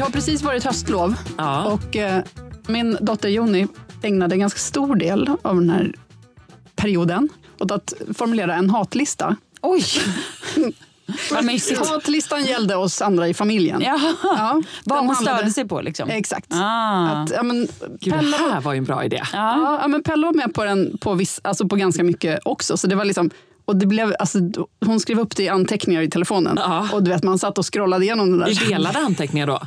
Det har precis varit höstlov och eh, min dotter Joni ägnade en ganska stor del av den här perioden åt att formulera en hatlista. Oj! Hatlistan gällde oss andra i familjen. Jaha. Ja, Vad hon handlade- störde sig på liksom. Exakt. Ah. Att, ja, men, Gud, Pelle, det här var ju en bra idé. ja, ja, men Pelle var med på, den, på, viss, alltså på ganska mycket också. Så det var liksom, och det blev, alltså, hon skrev upp det i anteckningar i telefonen. Ja. Och du vet, man satt och scrollade igenom det I där. delade anteckningar då?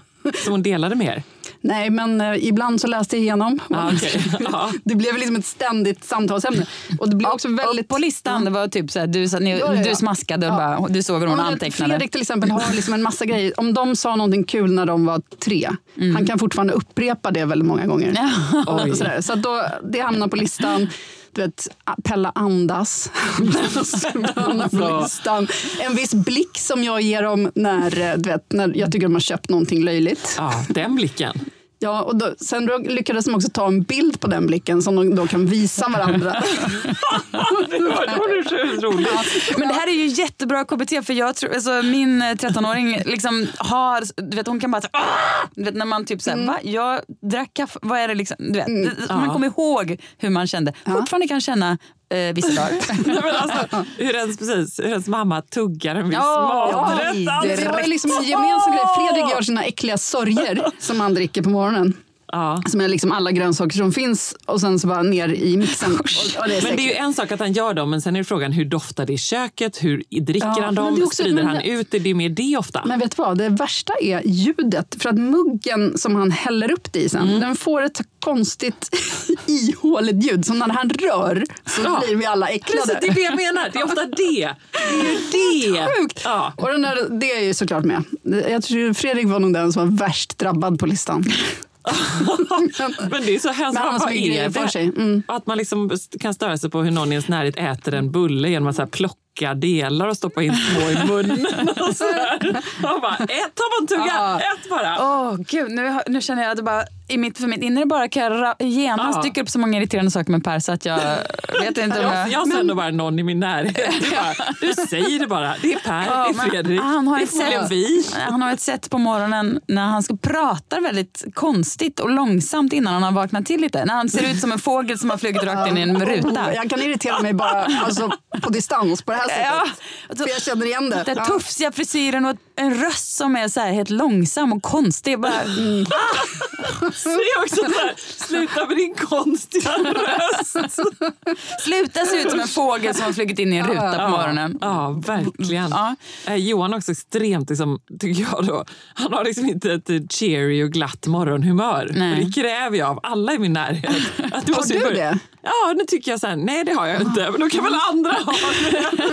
Som hon delade med er? Nej, men eh, ibland så läste jag igenom. Ah. Ja. Det blev liksom ett ständigt samtalsämne. Och det blev också väldigt... Och på listan, det var typ så här, du, sa- ni, Ja, ja, du smaskade och Ja. bara, du såg hur hon antecknade. Fredrik till exempel har liksom en massa grejer. Om de sa någonting kul när de var tre, han kan fortfarande upprepa det väldigt många gånger. Och sådär. Så då, det hamnar på listan. Du vet, Pella andas. listan. En viss blick som jag ger dem när, du vet, när jag tycker de har köpt någonting löjligt. ja, den blicken. Ja, och då, sen då lyckades de också ta en bild på den blicken som de då kan visa varandra. Det var, det var så roligt. Men det här är ju jättebra KBT för jag tror, alltså, min eh, 13-åring liksom har, du vet hon kan bara så, du vet när man typ såhär, va? Jag drack kaffe, vad är det liksom? Du vet, Man kommer ihåg hur man kände. Fortfarande kan känna eh, vissa dagar. Men alltså, hur, ens, precis, hur ens mamma tuggar en viss Ja, maträtt. ja, Det var liksom en gemensam grej. Fredrik gör sina äckliga sorger som han dricker på morgonen. Ja. Som är liksom alla grönsaker som finns och sen så bara ner i mixen. Och, och det Men det är ju en sak att han gör dem, men sen är frågan hur doftar det i köket? Hur dricker Ja, han dem? också- Sprider han ut det? Det är mer det ofta. Men vet du vad, det värsta är ljudet. För att muggen som han häller upp det i sen, Mm. den får ett konstigt ihåligt ljud. Så när han rör så Ja. blir vi alla Precis, äcklade. det är det jag menar. Det är ofta det. Det är ju det. Sjukt! Ja. Och den där, det är ju såklart med. Jag tror Fredrik var nog den som var värst drabbad på listan. Men det är så hemskt. Men Vad är det? för sig. Mm. Att man liksom kan störa sig på hur någon i ens närhet äter en bulle genom att så här plocka delar och stoppa in små i munnen. Och så. Man bara, ett tar man tugga, Ja. ett bara. Åh gud, nu, nu känner jag att det bara, i mitt, för mitt inre bara kan jag genast Ja. dyka upp så många irriterande saker med Per så att jag vet inte om Jag, jag... jag ser nog bara någon i min närhet. Är bara, du säger det bara. Det är Per, Ja, det är Fredrik, han har det är ett förmodligen sätt- vi. Han har ett sätt på morgonen när han ska prata väldigt konstigt och långsamt innan han har vaknat till lite. När han ser ut som en fågel som har flugit rakt in i en ruta. Jag kan irritera mig bara alltså, på distans på det här sättet. Ja, För jag känner igen det. Den Ja. tufsiga frisyren och en röst som är så här helt långsam och konstig. Bara, mm. Säg också så här, sluta med din konstiga röst. Sluta se ut som en fågel som har flugit in i en ruta på morgonen. Ja, verkligen. Ja. Eh, Johan är också extremt, liksom, tycker jag då, han har liksom inte ett cheery och glatt morgonhumör. Nej. Det kräver jag av alla i min närhet. Att Har måste du det? Ja, nu tycker jag så här, nej det har jag inte, men då kan väl andra ha det.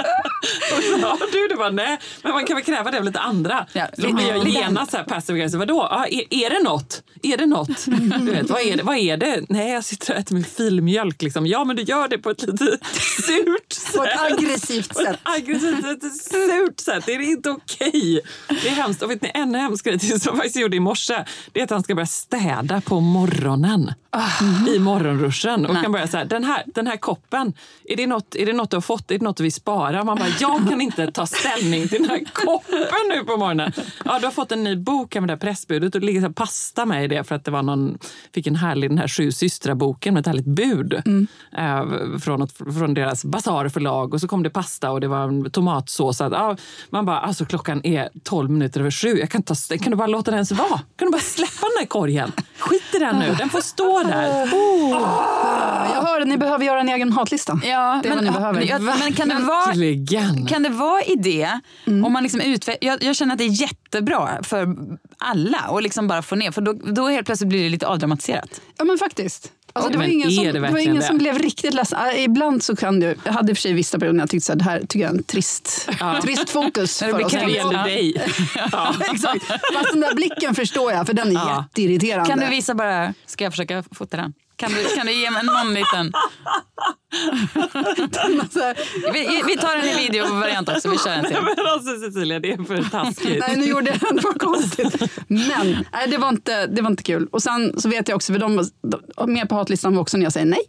Och så, ja, du, det var nej, men man kan väl kräva det av lite andra. Ja, Så gör lite- genast så här passive aggressive. Vadå? Ja, är, är det något? Är det något? Du vet, vad, är det? vad är det? Nej, jag sitter och äter min filmjölk. Liksom. Ja, men du gör det på ett lite surt På ett sätt. aggressivt På ett sätt. aggressivt, ett surt sätt. Det är inte okej. Det är hemskt. Och vet ni, ännu hemskare till som jag faktiskt gjorde i morse, det är att han ska börja städa på morgonen. I morgonruschen. Och kan börja så här, den här, den här koppen, är det, något, är det något du har fått? Är det något du vill spara? Man bara, jag kan inte ta ställning till den här koppen nu på morgonen. Ja, du har fått en ny bok här med det här pressbudet och det ligger så pasta med i det för att det var någon, fick en härlig, den här Sju systrar-boken med ett härligt bud eh, från, något, från deras basarförlag och så kom det pasta och det var en tomatsås. Att, ja, man bara, alltså klockan är 12 minuter över sju. Jag kan, ta, kan du bara låta den ens vara? Kan du bara släppa den där korgen? Skit i den nu, den får stå där. Jag hör att ni behöver göra en egen hatlista. Ja, det är vad ni behöver. Ja, men kan det vara Verkligen. Kan det vara idé om man liksom utve- jag, jag känner att det är jättebra för alla och liksom bara få ner för då, då helt plötsligt blir det lite avdramatiserat. Ja men faktiskt. Alltså, Ja, det var men ingen, som, det det var ingen det? som blev riktigt ledsen. Äh, Ibland så kan du, jag hade i och för sig vissa perioder när jag tyckte så här, det här tycker jag är en trist, trist fokus. När det blir gäller Ja. dig. Ja. Exakt. Fast den där blicken förstår jag, för den är Ja. jätteirriterande. Kan du visa bara, ska jag försöka fota den? Kan du, kan du ge mig någon liten... Vi, vi tar den i videovariant också, vi kör en till. Men alltså Cecilia, det är för taskigt. Nej, nu gjorde jag det var konstigt. Men nej, det, var inte, det var inte kul. Och sen så vet jag också, för de, de med på hatlistan var också när jag säger nej.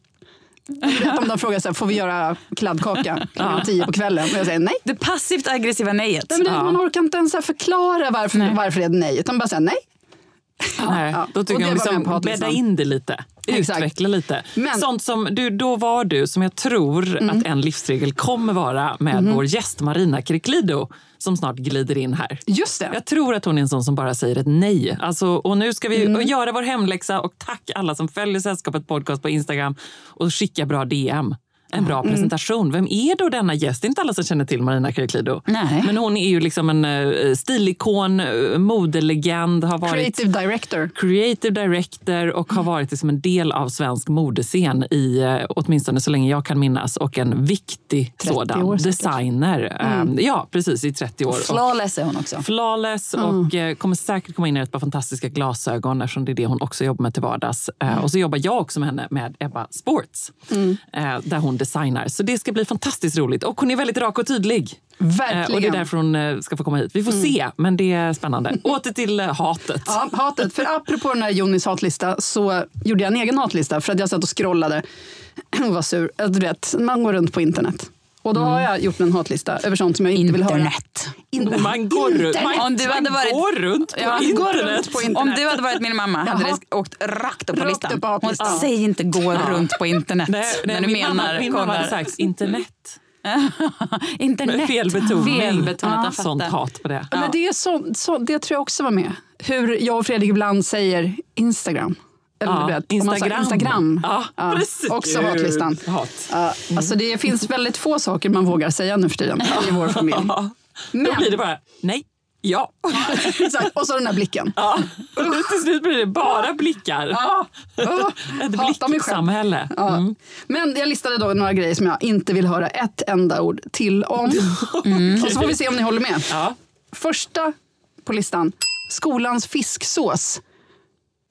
Om de frågar så här, får vi göra kladdkaka klockan tio på kvällen? Och jag säger nej. Det passivt aggressiva nejet. nej men det, Man orkar inte ens förklara varför, varför det är nej, utan bara säga nej. Nej, Ja, då tycker det jag liksom bädda in det lite. Exakt. Utveckla lite. Men- Sånt som du, då var du, som jag tror Mm. att en livsregel kommer vara med Mm-hmm. vår gäst Marina Kiriklido som snart glider in här. Just det. Jag tror att hon är en sån som bara säger ett nej. Alltså, och nu ska vi Mm. göra vår hemläxa och tack alla som följer Sällskapet Podcast på Instagram och skickar bra DM. En bra Mm. presentation. Vem är då denna gäst? Det är inte alla som känner till Marina Kiriklido. Nej. Men hon är ju liksom en uh, stilikon, uh, modelegend. Har varit Creative director. creative director och har varit liksom en del av svensk modescen i eh, åtminstone så länge jag kan minnas och en viktig 30 sådan. år. Designer. Eh, Ja, precis i 30 år. Och Flawless är hon också. Flawless och eh, kommer säkert komma in i ett par fantastiska glasögon eftersom det är det hon också jobbar med till vardags. Eh, och så jobbar jag också med henne med Ebba Sports eh, där hon designar. Så det ska bli fantastiskt roligt. Och hon är väldigt rak och tydlig. Verkligen. Eh, och det är därför hon eh, ska få komma hit. Vi får se, men det är spännande. Åter till eh, hatet. Ja, hatet. För apropå den här Jonis hatlista så gjorde jag en egen hatlista för att jag satt och scrollade och var sur. Du vet, man går runt på internet. Och då har jag gjort en hatlista över sånt som jag inte vill höra. Internet. In- Man går, runt, man, Om du hade man varit- går runt på Ja, internet. går runt på internet. Om du hade varit min mamma hade det åkt rakt upp på Rakt listan. upp på Hon, säg inte gå runt på internet. Nej, nej, när du min menar mamma, min mamma hade sagt internet. internet. Felbetoning. Felbetonat, jag Sånt hat på det. Ja. Men det, är så, så, det tror jag också var med. Hur jag och Fredrik ibland säger Instagram. Eller Ja, vet, Instagram. Instagram. Ja, precis. Också hatlistan. Hat. Ja, alltså det finns väldigt få saker man vågar säga nu för tiden i vår familj. Ja. Men, Då blir det bara nej, ja. exakt, och så den här blicken. ja. Och till slut blir det bara blickar. Ja. Ett blicksamhälle. Ja. Mm. Men jag listade då några grejer som jag inte vill höra ett enda ord till om. Och så får vi se om ni håller med. Ja. Första på listan, skolans fisksås.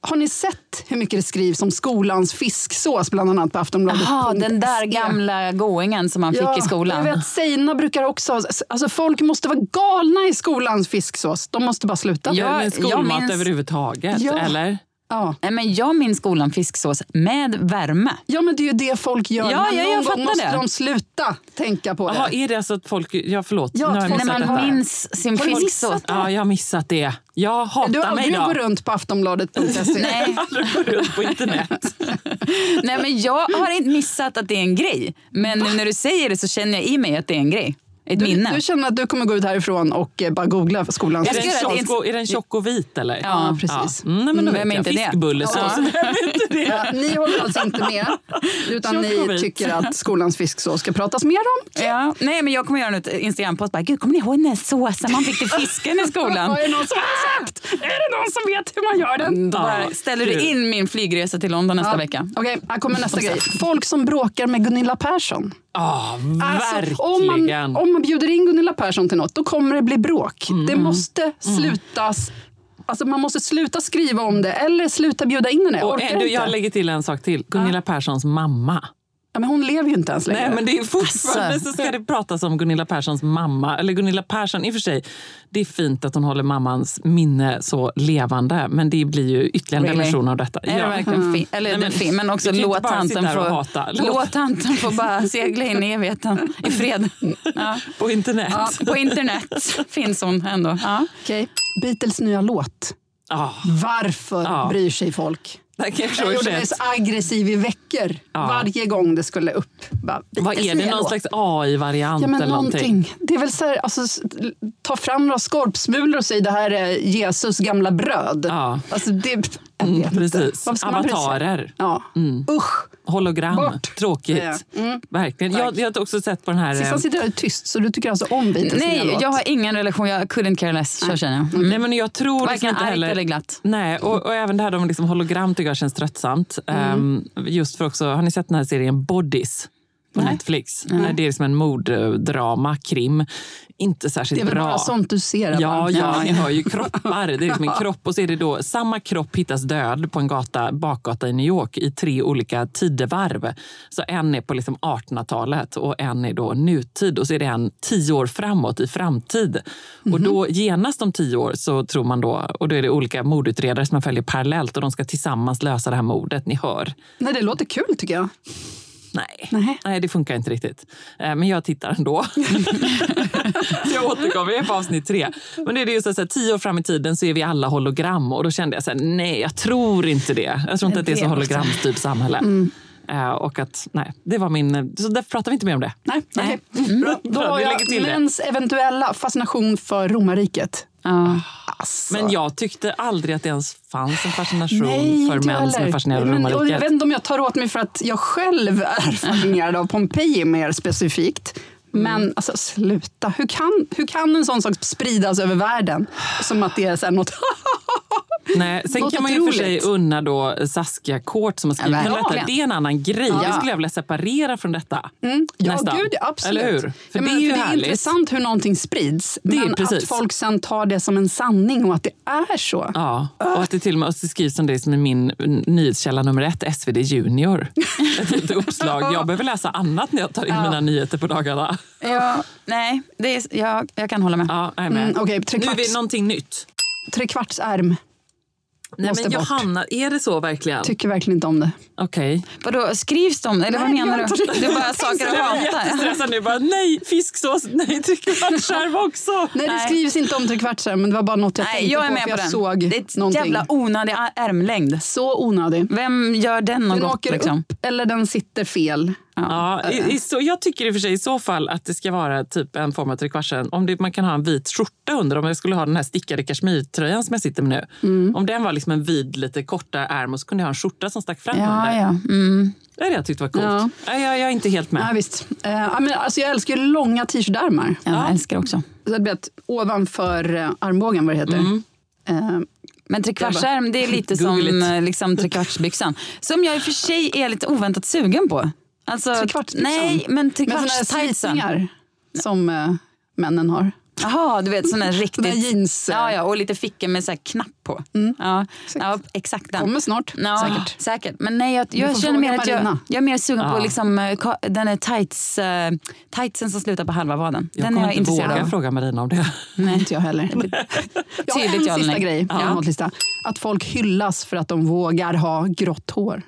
Har ni sett hur mycket det skrivs om skolans fisksås, bland annat på Aftonbladet? Jaha, den där gamla gåingen som man fick i skolan. Jag vet, Seina brukar också... Alltså folk måste vara galna i skolans fisksås. De måste bara sluta. Ja. Men jag skolmat minns- överhuvudtaget, Ja. eller? Ja. Nej, men jag minns skolan fisksås med värme. ja, men det är ju det folk gör. Ja, men ja, jag någon gång måste det. de sluta tänka på Jaha, det. är det alltså att folk... Ja, förlåt. Ja, nu har jag folk- När man detta. minns sin Har du fisksås. missat det? Ja, jag har missat det. Jag hatar Du har mig då. gått runt på aftonbladet.se? Nej. aldrig gått runt på internet. Nej, men jag har inte missat att det är en grej. Men nu när du säger det så känner jag i mig att det är en grej. Ett Du, minne. du känner att du kommer gå ut härifrån och eh, bara googla skolans Är det. tjock och, är den tjock och vit eller? Ja, precis. Ja. Mm, nej, men då Mm, vem vet är inte? Fiskbullesås. Ja. Vem är inte det? Ja, ni håller alltså inte med, utan ni tycker att skolans fisksås ska pratas mer om? Ja. Nej, men jag kommer göra ett Instagram-post. Bara, Gud, kommer ni ihåg den där såsen man fick till fisken i skolan? Är det någon som har sagt? Är det någon som vet hur man gör den? Då bara ställer du in min flygresa till London nästa vecka. Okej, här kommer nästa grej. Folk som bråkar med Gunilla Persson. Ja, Alltså, verkligen. om, man, om man bjuder in Gunilla Persson till något, då kommer det bli bråk. Mm. Det måste slutas. Alltså man måste sluta skriva om det eller sluta bjuda in henne. Jag och du, jag lägger till en sak till. Gunilla Perssons mamma. Ja, men hon lever ju inte ens längre. Nej, men det är fortfarande Alltså. så ska det pratas om Gunilla Perssons mamma. Eller Gunilla Persson, i och för sig, det är fint att hon håller mammans minne så levande. Men det blir ju ytterligare en Really? dimension av detta. Är det verkligen fin? Eller Nej, men, fin, men också låt tanten, få. Låt- låt tanten få bara segla in i evigheten i fred. Ja. På internet. Ja, på internet finns hon ändå. Ja. Okej. Beatles nya låt. Ah, Varför Ja. bryr sig folk? jag Jag mig aggressiv i veckor. Ja. Varje gång det skulle upp. Bara, Vad är det? Någon låt. slags AI-variant Ja, men eller någonting? någonting. Det är väl så här, alltså, ta fram några skorpsmulor och säg det här är Jesus gamla bröd. Ja. Alltså, det, Mm, precis. Inte. Avatarer. Ja. Usch. Hologram. Bort. Tråkigt. Ja. Mm. Verkligen. Jag, jag har också sett på den här... eh, Sissan sitter där tyst, så du tycker alltså om Beatles Nej, jag har ingen relation. Jag couldn't care less. Så känner jag. Mm. Nej, men jag tror liksom Varken inte argt heller... eller glatt. Nej, och, och även det här med liksom hologram tycker jag känns tröttsamt. Mm. Ehm, just för också, har ni sett den här serien Bodies? På Netflix. Nej. Det är liksom en morddrama, krim. Inte särskilt Det är väl bra. bara sånt du ser? Ja, ja, ni hör ju kroppar. Det är liksom en kropp och så är det då samma kropp hittas död på en gata, bakgata i New York i tre olika tidevarv. Så en är på liksom 1800-talet och en är då nutid och så är det en tio år framåt i framtid. Och då genast om tio år så tror man då, och då är det olika mordutredare som man följer parallellt och de ska tillsammans lösa det här mordet. Ni hör. Nej, det låter kul tycker jag. Nej. Nej. Nej, det funkar inte riktigt. Eh, Men jag tittar ändå. jag återkommer, jag är på avsnitt tre. Men det är just så att tio år fram i tiden så är vi alla hologram och då kände jag så här, nej, jag tror inte det. Jag tror inte att det är så Det hologramstyrt samhälle. Eh, Och att, nej, det var min... Så därför pratar vi inte mer om det. Nej, Nej. okej. Bra. Då har jag mäns eventuella fascination för romarriket. Ja. Alltså. Men jag tyckte aldrig att det ens fanns en fascination Nej, för män som är fascinerade av och Jag romarriket. vet inte om jag tar åt mig för att jag själv är fascinerad av Pompeji mer specifikt. Men alltså sluta, hur kan, hur kan en sån sak spridas över världen? Som att det är så något... Nej, sen Något kan man ju för sig unna då Saskia Kort som har skrivit Ja, om detta. Det är en annan grej. Det skulle jag vilja separera från detta. Mm. Ja, Nästan. gud, ja, absolut. Eller hur? För Jag det menar, är ju för det är intressant hur någonting sprids. Det men precis. att folk sen tar det som en sanning och att det är så. Ja, och att det till och med det skrivs om det som är min nyhetskälla nummer ett, SvD Junior. Ett uppslag. Jag behöver läsa annat när jag tar in mina nyheter på dagarna. Ja, nej, det är, jag, jag kan hålla med. Ja, jag med. Mm, okej, nu är vi någonting nytt. Trekvartsärm. Nej, men bort. Johanna, är det så verkligen? Tycker verkligen inte om det. Okej. Vadå, skrivs de? Eller vad Nej, menar jag du? Det är bara saker Jag du är hatar. jättestressad nu. Bara, nej, fisksås. Nej, trekvartsskärv också. Nej, det skrivs inte om trekvartsärm, men det var bara något jag Nej, tänkte jag är på med för på jag såg det är ett någonting. jävla onödig ärmlängd. Så onödig. Vem gör den något Den gott? åker Liksom? upp eller den sitter fel. Ja, i, i, så, jag tycker i och för sig i så fall att det ska vara typ en form av trekvartsärm. Om det, man kan ha en vit skjorta under. Om jag skulle ha den här stickade kashmirtröjan som jag sitter med nu. Mm. Om den var liksom en vid, lite kortare ärm och så kunde jag ha en skjorta som stack fram Ja, under. ja. Mm. Det hade jag tyckt var coolt. Ja. Ja. Jag, jag är inte helt med. Ja, visst. Eh, ja, men, alltså, jag älskar ju långa t-shirtärmar. ja, jag älskar också. Så det blir att ovanför eh, armbågen, vad det heter. Mm. Eh, Men trekvartsärm det är lite som eh, liksom, trekvartsbyxan. Som jag i och för sig är lite oväntat sugen på. Alltså, Trekvartsbyxan? nej, men slitningar som eh, männen har. Jaha, du vet sån här riktigt... Såna jeans. eh, Ja, ja, och lite fickor med så här knapp på. Ja, ja, exakt den. Kommer snart, Ja, säkert. säkert. Men nej, jag, jag känner mer att jag, jag är mer sugen Ja. på liksom, eh, den är tights, uh, tightsen som slutar på halva vaden. Jag den är kommer jag inte intresserad våga av. fråga Marina om det. Nej, inte jag heller. Jag har en sista grej på Ja. Att folk hyllas för att de vågar ha grått hår.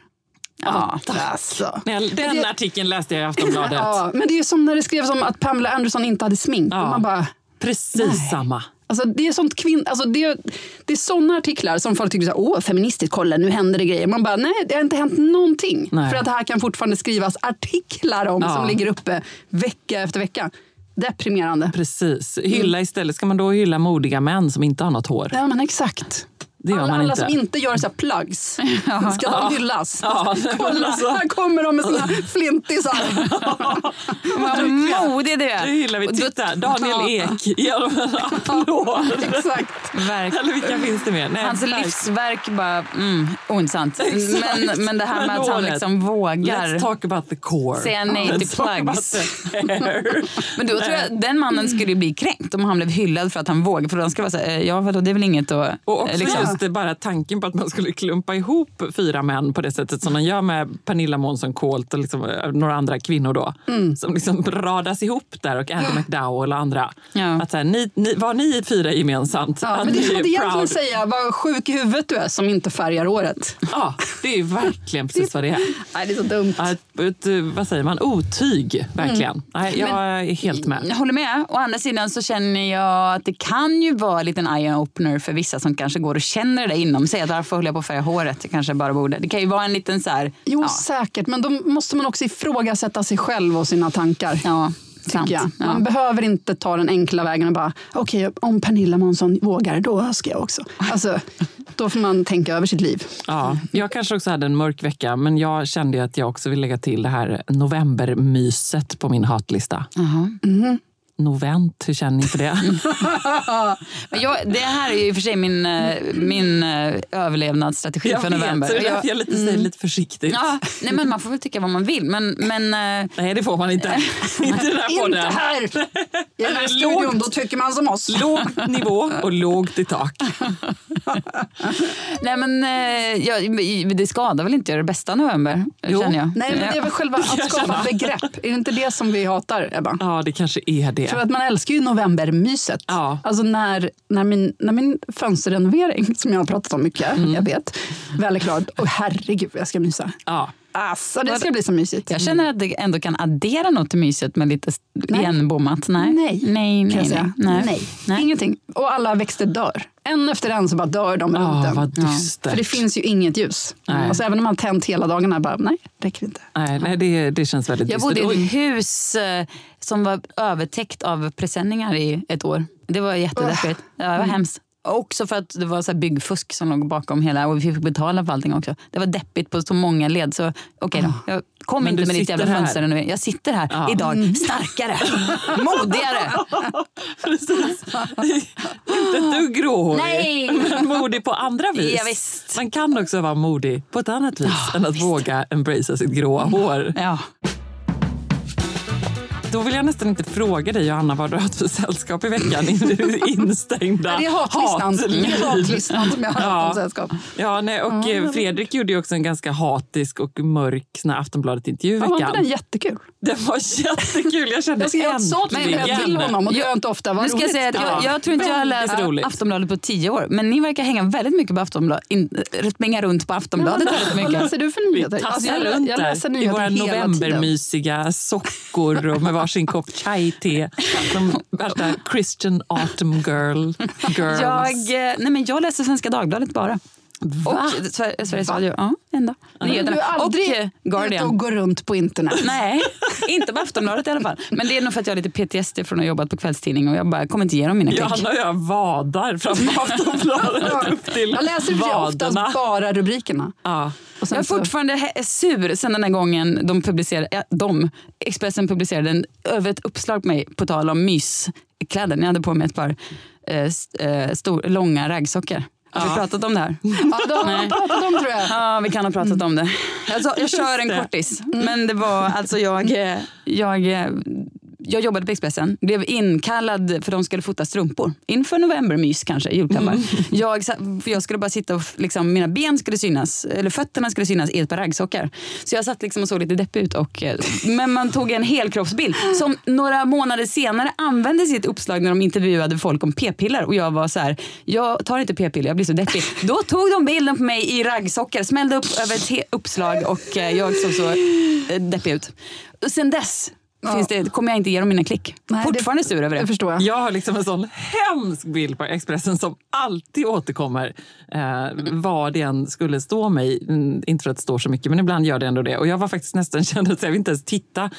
Ja. Alltså. Nej, Den Det- artikeln läste jag i Aftonbladet. Ja, men det är som när det skrevs om att Pamela Anderson inte hade smink. Ja. Och man bara, Precis samma. Alltså det är sånt kvinn, alltså det, det är såna artiklar som folk tycker så här, åh feministiskt, kolla nu händer det grejer. Man bara, nej det har inte hänt någonting. Nej. För att det här kan fortfarande skrivas artiklar om Ja. som ligger uppe vecka efter vecka. Deprimerande. Precis. Hylla istället. Ska man då hylla modiga män som inte har något hår? Ja men exakt. Det gör alla, man alla inte. som inte gör så här plugs, ska de hyllas? Ja, Kolla, alltså. här kommer de med sina flintisar. Vad modig du är. Nu hyllar vi. Då- Titta, Daniel Ek. Ge dem en applåd. Exakt. Verk. Eller vilka finns det mer? Nej, Hans verk- livsverk bara, mm, ointressant. Men, men det här med att han liksom vågar Let's talk about the core. säga nej till Let's about plugs. Men då tror jag den mannen skulle bli kränkt om han blev hyllad för att han vågar. För de ska vara så här, eh, ja vadå det är väl inget att... Och också eh, liksom. Det, bara tanken på att man skulle klumpa ihop fyra män på det sättet som de gör med Pernilla Månsson Colt och liksom, eh, några andra kvinnor då. Som liksom radas ihop där och Andy McDowell och andra. Ja. Att så här, ni, ni, var ni fyra gemensamt? Ja, men det att egentligen säga vad sjuk i huvudet du är som inte färgar håret. Ja, det är verkligen precis vad det är. Nej, det är så dumt. Ett, ett, eh, vad säger man? Otyg, verkligen. Nej, jag är helt med. Jag håller med. Å andra sidan så känner jag att det kan ju vara en liten eye-opener för vissa som kanske går och känner det inom sig. Att varför håller jag på att färga håret? Jag kanske bara borde. Det kan ju vara en liten så här... Jo, ja, säkert. Men då måste man också ifrågasätta sig själv och sina tankar. ja, sant. tycker jag. Ja. Man behöver inte ta den enkla vägen och bara, okej, om Pernilla Månsson vågar, då ska jag också. Alltså, då får man tänka över sitt liv. Ja, jag kanske också hade en mörk vecka, men jag kände att jag också vill lägga till det här novembermyset på min hatlista. Novent, hur känner ni för det? Men jag, det här är ju i och för sig min, eh, min eh, överlevnadsstrategi jag för november. är Jag- jag lite, säger lite försiktigt. Ja, nej, men man får väl tycka vad man vill. Men, men, eh, Nej, det får man inte. inte den här Inte podden. här! I den här Lågt. studion, då tycker man som oss. Låg nivå och lågt i tak. nej, men ja, det skadar väl inte att göra det bästa november, känner jag. Nej, men det är väl själva att skapa begrepp. Är det inte det som vi hatar, Ebba? Ja, det kanske är det. För att man älskar ju novembermyset. Ja. Alltså när, när, min, när min fönsterrenovering, som jag har pratat om mycket, Mm. jag vet, väl är klar. Och herregud, jag ska mysa. Ja. Alltså, det ska bli så mysigt. Jag känner att det ändå kan addera något till myset med lite igenbommat. Nej, Nej, nej, nej. jag säga. nej. Nej. Nej. ingenting. Och alla växter dör. En efter en så bara dör de runt en. vad dystert. För det finns ju inget ljus. Nej. Alltså, även om man har tänt hela dagarna, bara, nej, räcker inte. Nej, nej det, det känns väldigt Jag bodde i dystert. ett hus eh, som var övertäckt av presenningar i ett år. Det var jättedeppigt. Ja, det var hemskt. Också för att det var så byggfusk som låg bakom hela och vi fick betala för allting också. Det var deppigt på så många led. Så okej då, jag kom Men inte med ditt jävla här. Jag sitter här Ja. idag, starkare, modigare. Precis. Inte ett dugg gråhårig, Nej. men modig på andra vis. Ja, visst. Man kan också vara modig på ett annat vis än att våga embracea sitt gråa hår. Ja. Då vill jag nästan inte fråga dig Johanna vad du har haft för sällskap i veckan instängda Det är hatlistan, det hatliv. är hatlistan som jag har haft om sällskap. Ja, nej, och eh, Fredrik gjorde ju också en ganska hatisk och mörk Aftonbladet-intervju i Ja, var veckan. inte den jättekul? Den var jättekul. Jag kände Jag ska ett sånt äntligen. brev till honom och det gör jag inte ofta. Vad Nu ska jag säga att jag, jag tror inte jag har läst roligt. Aftonbladet på tio år. Men ni verkar hänga väldigt mycket på Aftonbladet. In, springa runt på Aftonbladet väldigt Vad mycket. läser du för Vi nyheter? tassar Alltså, jag, runt jag läser där i våra novembermysiga sockor och med varsin kopp chai-te. Som värsta Christian autumn girl, girls. Jag, eh, nej men jag läser Svenska Dagbladet bara. Och Sver- Sveriges Radio. Ja, enda. Men Du Nyheterna. är aldrig och eh, ute Guardian. och går runt på internet. Nej, inte på Aftonbladet i alla fall. Men det är nog för att jag har lite PTSD från att ha jobbat på kvällstidning och jag bara kommer inte igenom mina klick. Johanna och jag vadar framför Aftonbladet upp till Jag läser sig oftast vaderna. bara rubrikerna. Ja. Och Jag är fortfarande sur sen den här gången de publicerade, ja, de, Expressen publicerade en, över ett uppslag på mig på tal om myskläder. Jag hade på mig ett par eh, st- eh, stor, långa raggsockor. Har vi pratat om det här? Ja, det har vi pratat om tror jag. Ja, vi kan ha pratat om det. Alltså, jag kör en kortis. Men det var alltså jag, eh, jag, jag jobbade på Expressen, blev inkallad för de skulle fota strumpor. Inför novembermys kanske, julklappar. Jag, sa- för jag skulle bara sitta och liksom, mina ben skulle synas, eller fötterna skulle synas i ett par raggsockar. Så jag satt liksom och såg lite deppig ut. Och, eh, men man tog en helkroppsbild som några månader senare användes i ett uppslag när de intervjuade folk om p-piller. Och jag var så här, jag tar inte p-piller, jag blir så deppig. Då tog de bilden på mig i raggsockor, smällde upp över ett uppslag och eh, jag såg så eh, deppig ut. Och sen dess finns det, kommer jag inte ge dem mina klick. Nej, Fortfarande sur över det. Det förstår jag. Jag har liksom en sån hemsk bild på Expressen som alltid återkommer. Eh, vad det än skulle stå mig. Mm, Inte för att det står så mycket, men ibland gör det ändå det. Och jag var faktiskt nästan känd att jag vill inte ens titta.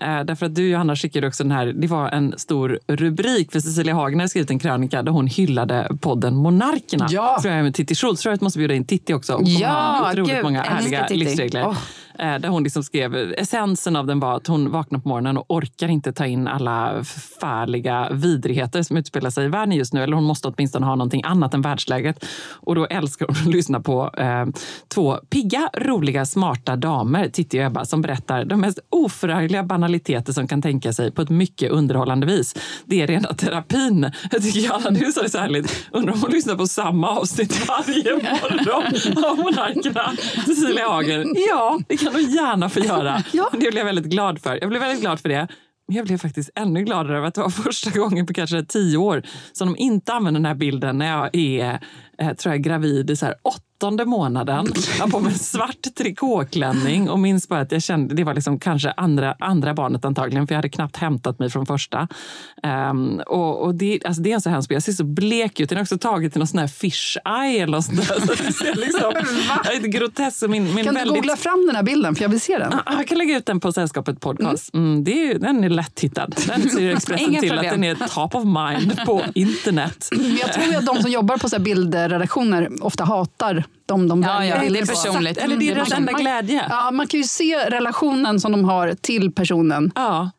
Eh, därför att du Johanna skickade också den här, det var en stor rubrik för Cecilia Hagen hade skrivit en krönika där hon hyllade podden Monarkerna. Ja. Tror jag med Titti Schultz. Tror jag att måste bjuda in Titti också. Och Ja, ha otroligt gud, många härliga livsregler. Åh. Eh, Där hon liksom skrev, essensen av den var att hon vaknar på morgonen och orkar inte ta in alla förfärliga vidrigheter som utspelar sig i världen just nu. Eller hon måste åtminstone ha någonting annat än världsläget. Och då älskar hon att lyssna på eh, två pigga, roliga, smarta damer, Titti och Ebba, som berättar de mest oförargliga banaliteter som kan tänka sig på ett mycket underhållande vis. Det är rena terapin. Jag tycker alla du sa det så härligt. Undrar om hon lyssnar på samma avsnitt varje morgon av Monarkerna. Cecilia Hagen. Ja, det kan hon gärna få göra. Ja. Det blev jag väldigt glad för. Jag blev väldigt glad för det. Men jag blev faktiskt ännu gladare över att det var första gången på kanske tio år som de inte använder den här bilden när jag är eh, tror jag, gravid i så här åttonde månaden. Jag har på mig en svart trikåklänning och minns bara att jag kände, det var liksom kanske andra, andra barnet antagligen, för jag hade knappt hämtat mig från första. Ehm, och, och det, alltså det är en så hemsk bild. Jag ser så blek ut. Den är också taget till någon sån här fish eye eller något sånt där. Så det ser liksom, lite grotesk. Min, min Kan du väldigt, googla fram den här bilden? För jag vill se den. Ja, Jag kan lägga ut den på Sällskapet podcast. Mm, det är, den är lätthittad. Den ser Expressen till problem. att den är top of mind på internet. Jag tror att de som jobbar på så här bildredaktioner ofta hatar de de Ja, väljer ja, det är personligt. Eller det är deras Man- enda glädje. Ja, man kan ju se relationen som de har till personen Ja,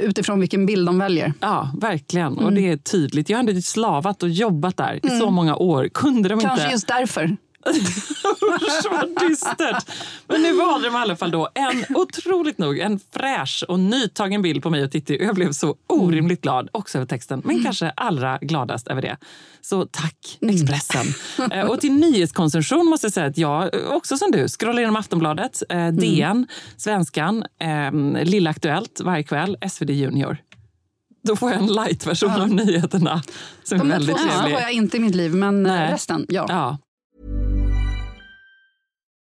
utifrån vilken bild de väljer. ja, verkligen. Och det är tydligt. Jag har ändå slavat och jobbat där i så många år. Kunde de Kanske inte... just därför. Usch, vad dystert. Men nu valde de i alla fall då en, otroligt nog, en fräsch och nytagen bild på mig och Titti. Jag blev så orimligt glad, också över texten, men kanske allra gladast över det. Så tack Expressen. Eh, Och till nyhetskonsumtion måste jag säga att jag eh, också som du scrollar igenom Aftonbladet, eh, DN, Svenskan, eh, Lilla Aktuellt varje kväll, SvD Junior. Då får jag en light-version av nyheterna som är De här väldigt två sista har jag inte i mitt liv, men Nej. resten, ja. Ja.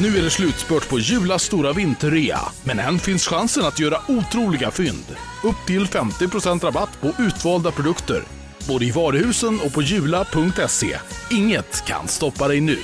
Nu är det slutspurt på Julas stora vinterrea, men än finns chansen att göra otroliga fynd. Upp till 50% rabatt på utvalda produkter, både i varuhusen och på jula.se. Inget kan stoppa dig nu.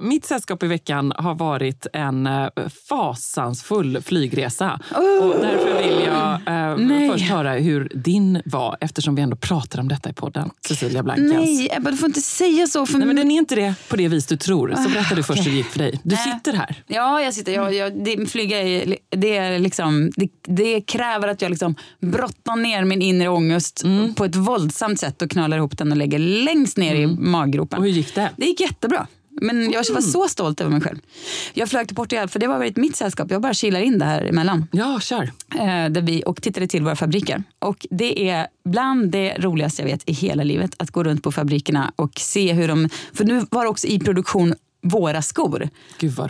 Mitt sällskap i veckan har varit en eh, fasansfull flygresa. Och därför vill jag eh, först höra hur din var, eftersom vi ändå pratar om detta i podden. Cecilia Blankens. Nej, Ebba, du får inte säga så. För Nej, men den är inte det på det vis du tror. Så berätta du först hur det gick för dig. Du Nej. sitter här. Ja, jag sitter. Jag, jag, det, flyga är, det, är liksom, det, det kräver att jag liksom brottar ner min inre ångest på ett våldsamt sätt och knölar ihop den och lägger längst ner i maggropen. Och hur gick det? Det gick jättebra. Men jag var så stolt över mig själv. Jag flög till Portugal, för det var varit mitt sällskap. Jag bara kilar in det här emellan. Ja, kör. Eh, där vi, och tittade till våra fabriker. Och det är bland det roligaste jag vet i hela livet. Att gå runt på fabrikerna och se hur de... För nu var det också i produktion våra skor.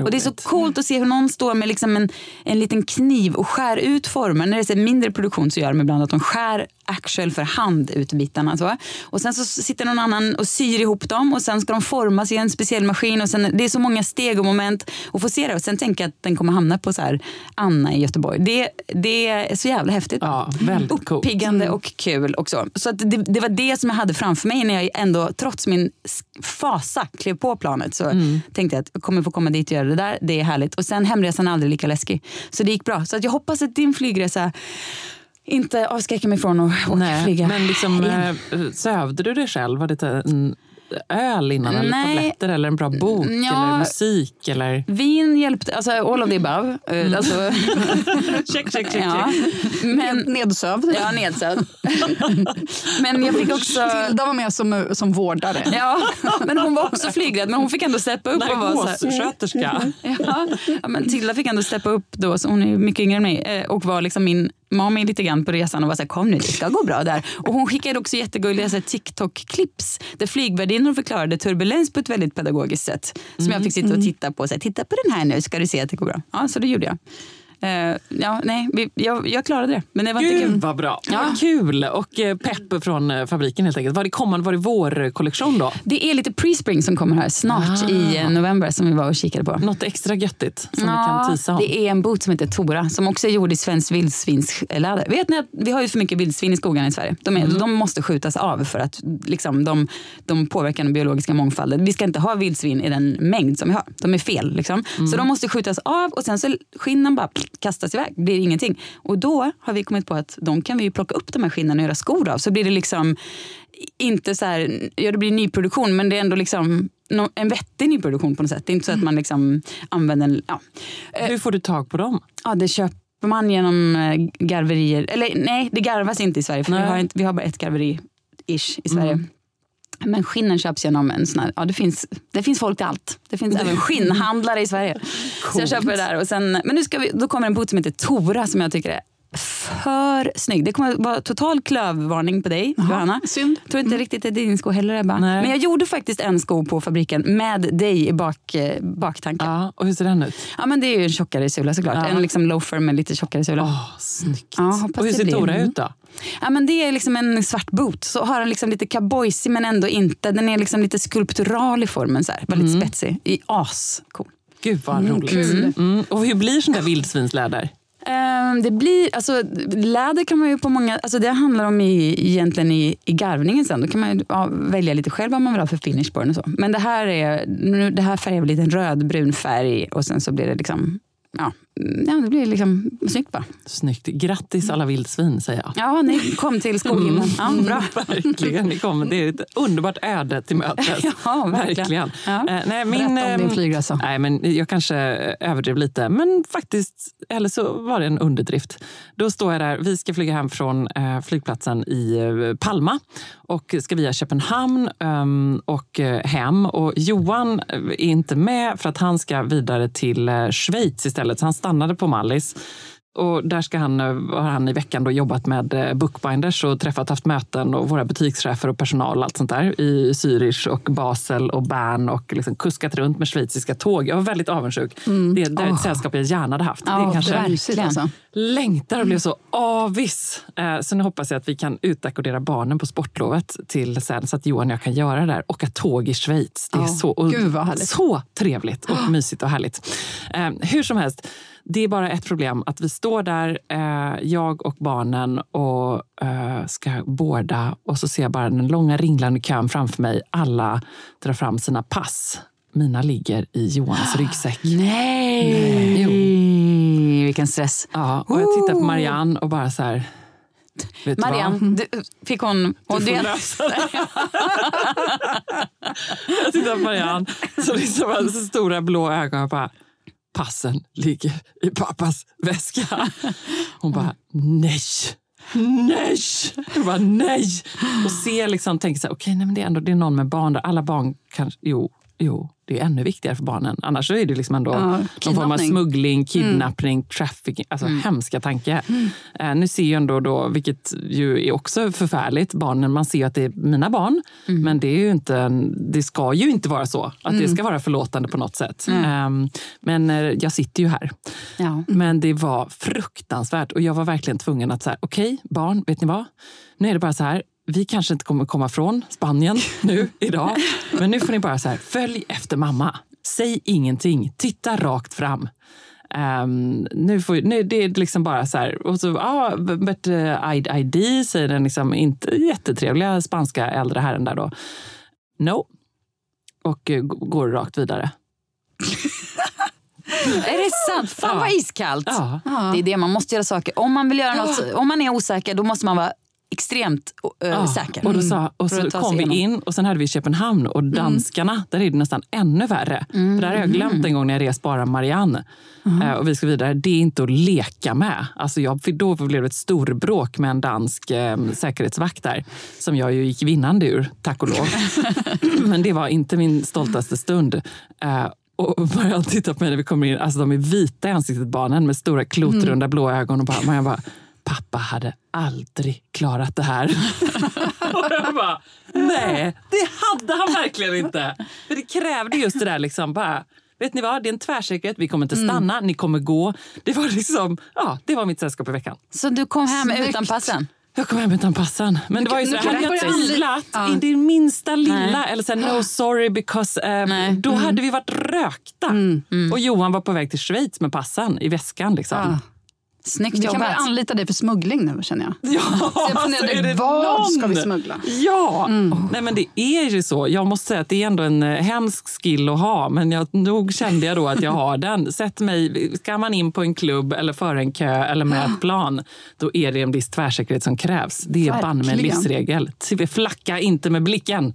Och det är så coolt att se hur någon står med liksom en, en liten kniv och skär ut formen. När det är mindre produktion så gör de ibland att de skär actual för hand ut bitarna. Så. Och sen så sitter någon annan och syr ihop dem och sen ska de formas i en speciell maskin. Och sen, det är så många steg och moment att få se det. Och sen tänker jag att den kommer hamna på så här Anna i Göteborg. Det, det är så jävla häftigt. Ja, väldigt coolt. Mm. Uppiggande och kul också. Så att det, det var det som jag hade framför mig när jag ändå, trots min fasa, klev på planet. Så Mm. tänkte jag att jag kommer få komma dit och göra det där. Det är härligt. Och sen hemresan är aldrig lika läskig. Så det gick bra. Så att jag hoppas att din flygresa inte avskräcker mig från att åka Nej, flyga men liksom, igen. eh, sövde du dig själv? Var det en öl innan? Eller Nej. tabletter? Eller en bra bok? Ja. Eller musik? Eller... Vin hjälpte, alltså all of the above. Eh, Alltså, check, check, check. ja. Men, Nedsövd. ja, nedsövd. men jag fick också... Tilda var med som, som vårdare. Ja, men hon var också flygrädd, men hon fick ändå steppa upp och vara så här, Narkossköterska. Ja, ja, men Tilda fick ändå steppa upp då, så hon är mycket yngre än mig eh, och var liksom min mamma lite grann på resan och var så här, kom nu det ska gå bra där. Och hon skickade också jättegulliga TikTok-clips där flygvärdinnor förklarade turbulens på ett väldigt pedagogiskt sätt. Som jag fick sitta och titta på. Så här, titta på den här nu ska du se att det går bra. Ja, så det gjorde jag. Eh, ja, nej, vi, jag, jag klarade det. Men det var inte Gud kul. vad bra. Ja. Vad kul och eh, pepp från eh, fabriken helt enkelt. Var det kommande, var det vår kollektion då? Det är lite pre-spring som kommer här snart Ah. i november som vi var och kikade på. Något extra göttigt som vi kan tisa om? det är en boot som heter Tora som också är gjord i svenskt vildsvinsläder. Vet ni att vi har ju för mycket vildsvin i skogarna i Sverige. De, är, Mm. de måste skjutas av för att liksom, de, de påverkar den biologiska mångfalden. Vi ska inte ha vildsvin i den mängd som vi har. De är fel. Liksom. Mm. Så de måste skjutas av och sen så skinnen bara kastas iväg. Blir ingenting. Och då har vi kommit på att de kan vi plocka upp de här skinnen och göra skor av. Så blir det liksom inte så här, ja det blir nyproduktion men det är ändå liksom en vettig nyproduktion på något sätt. Det är inte så att man liksom använder en, ja. Hur får du tag på dem? Ja, det köper man genom eh, garverier. Eller nej, det garvas inte i Sverige för vi har, inte, vi har bara ett garveri-ish i Sverige. Men skinnen köps genom en sån här, ja det finns, det finns folk till allt. Det finns även skinnhandlare i Sverige. Så jag köper det där. Och sen, men nu ska vi, då kommer en boot som heter Tora som jag tycker är för snygg. Det kommer att vara total klövvarning på dig, Johanna. synd. Tror inte riktigt det är din sko heller Ebba. Nej. Men jag gjorde faktiskt en sko på fabriken med dig i bak, eh, baktanken. Ja. Ja, och hur ser den ut? men det är ju en tjockare sula såklart. Ja. En liksom loafer med lite tjockare sula. Åh, snyggt. Ja, och hur ser. Tora Mm. ut då? Ja, men det är liksom en svart boot. Så har den liksom lite cowboysig men ändå inte. Den är liksom lite skulptural i formen. Så här. Bara lite spetsig. I ascool. Gud vad roligt. Mm. Och hur blir sånt där vildsvinsläder? Ehm, det blir, alltså, läder kan man ju på många, alltså det handlar om i, egentligen i, i garvningen sen. Då kan man ju, ja, välja lite själv vad man vill ha för finish på den och så. Men det här, är, nu, det här färgar väl lite en rödbrun färg och sen så blir det liksom, ja, ja det blir liksom snyggt bara. Snyggt. Grattis alla vildsvin säger jag. Ja, ni kom till skohimlen. Ja, bra. Verkligen, ni kom. det är ett underbart öde till mötes. Ja, verkligen. Ja. Eh, nej, min, Berätta om din ehm, flygresa. Nej, men jag kanske överdrev lite, men faktiskt, eller så var det en underdrift. Då står jag där, vi ska flyga hem från eh, flygplatsen i eh, Palma och ska via Köpenhamn ehm, och eh, hem. Och Johan är inte med för att han ska vidare till eh, Schweiz istället, så han stannade på Mallis. Och där ska han, eh, har han i veckan då jobbat med eh, bookbinders och träffat, haft möten och våra butikschefer och personal och allt sånt där i Zürich och Basel och Bern och liksom kuskat runt med schweiziska tåg. Jag var väldigt avundsjuk. Det, det är ett sällskap jag gärna hade haft. Ja, det kanske verkligen. Alltså. längtar och blev så avis. Eh, Så nu hoppas jag att vi kan utackordera barnen på sportlovet till sen så att Johan och jag kan göra det där. Åka tåg i Schweiz. Det är Ja, så, så trevligt och mysigt och härligt. Hur som helst, det är bara ett problem att vi står där, eh, jag och barnen och eh, ska borda och så ser jag bara den långa ringlande kön framför mig. Alla drar fram sina pass. Mina ligger i Johans ryggsäck. Nej! Jo. Vilken stress. Ja, och jag tittar på Marianne och bara så här... Vet? Marianne, du, fick hon... Och Du får lösa det. jag tittar på Marianne, så liksom så stora blå ögon och bara passen ligger i pappas väska. Hon bara nej. Nej! Jag bara nej! Och ser liksom, tänker så här, okej, nej, men det är ändå det är någon med barn där. Alla barn kanske, jo, Jo, det är ännu viktigare för barnen. Annars är det liksom ändå Ja, någon form av smuggling, kidnappning, trafficking. Alltså hemska tanke. Eh, nu ser jag ändå då, vilket ju är också förfärligt, barnen, man ser att det är mina barn. Men det, är ju inte, det ska ju inte vara så. Att det ska vara förlåtande på något sätt. Ehm, men eh, jag sitter ju här. Ja. Men det var fruktansvärt och jag var verkligen tvungen att säga, okej barn, vet ni vad? Nu är det bara så här, vi kanske inte kommer komma från Spanien nu idag, men nu får ni bara så här, följ efter mamma. Säg ingenting, titta rakt fram. Ehm, nu får, nu, det är liksom bara så här, och så, ah, but uh, ID, ID, säger den liksom inte jättetrevliga spanska äldre herren där då. No. Och g- går rakt vidare. Är det sant? Fan vad iskallt. Ja. Det är det man måste göra saker. Om man vill göra något, om man är osäker då måste man vara extremt uh, Ja, säker. Och, då sa, och så kom vi igenom. in och sen hade vi Köpenhamn och danskarna, där är det nästan ännu värre. För där har jag glömt en gång när jag rest bara Marianne. Eh, och vi ska vidare. Det är inte att leka med. Alltså jag, då blev det ett storbråk med en dansk eh, säkerhetsvakt där. Som jag ju gick vinnande ur, tack och lov. Men det var inte min stoltaste stund. Eh, och Marianne tittar på mig när vi kommer in. Alltså de är vita i ansiktet, barnen, med stora klotrunda blå ögon. Och bara, Marianne bara, pappa hade aldrig klarat det här. och jag bara, nej, det hade han verkligen inte. För det krävde just det där liksom bara, vet ni vad, det är en tvärsäkerhet, vi kommer inte stanna, ni kommer gå. Det var liksom, ja, det var mitt sällskap i veckan. Så du kom hem Snyggt. utan passen? Jag kom hem utan passan. Men det var ju nu så, hade jag tvivlat Ja. in det minsta lilla Nej. eller så här, no sorry because eh, Nej. då hade vi varit rökta. Och Johan var på väg till Schweiz med passen i väskan. Liksom. Ja. Snyggt Vi kan jobbat. anlita dig för smuggling nu känner jag. Ja, jag alltså, är det vad någon? ska vi smuggla? Ja, nej men det är ju så. Jag måste säga att det är ändå en eh, hemsk skill att ha, men jag, nog kände jag då att jag har den. Sätt mig, ska man in på en klubb eller före en kö eller med ett plan, då är det en viss tvärsäkerhet som krävs. Det är banne med en livsregel. Flacka inte med blicken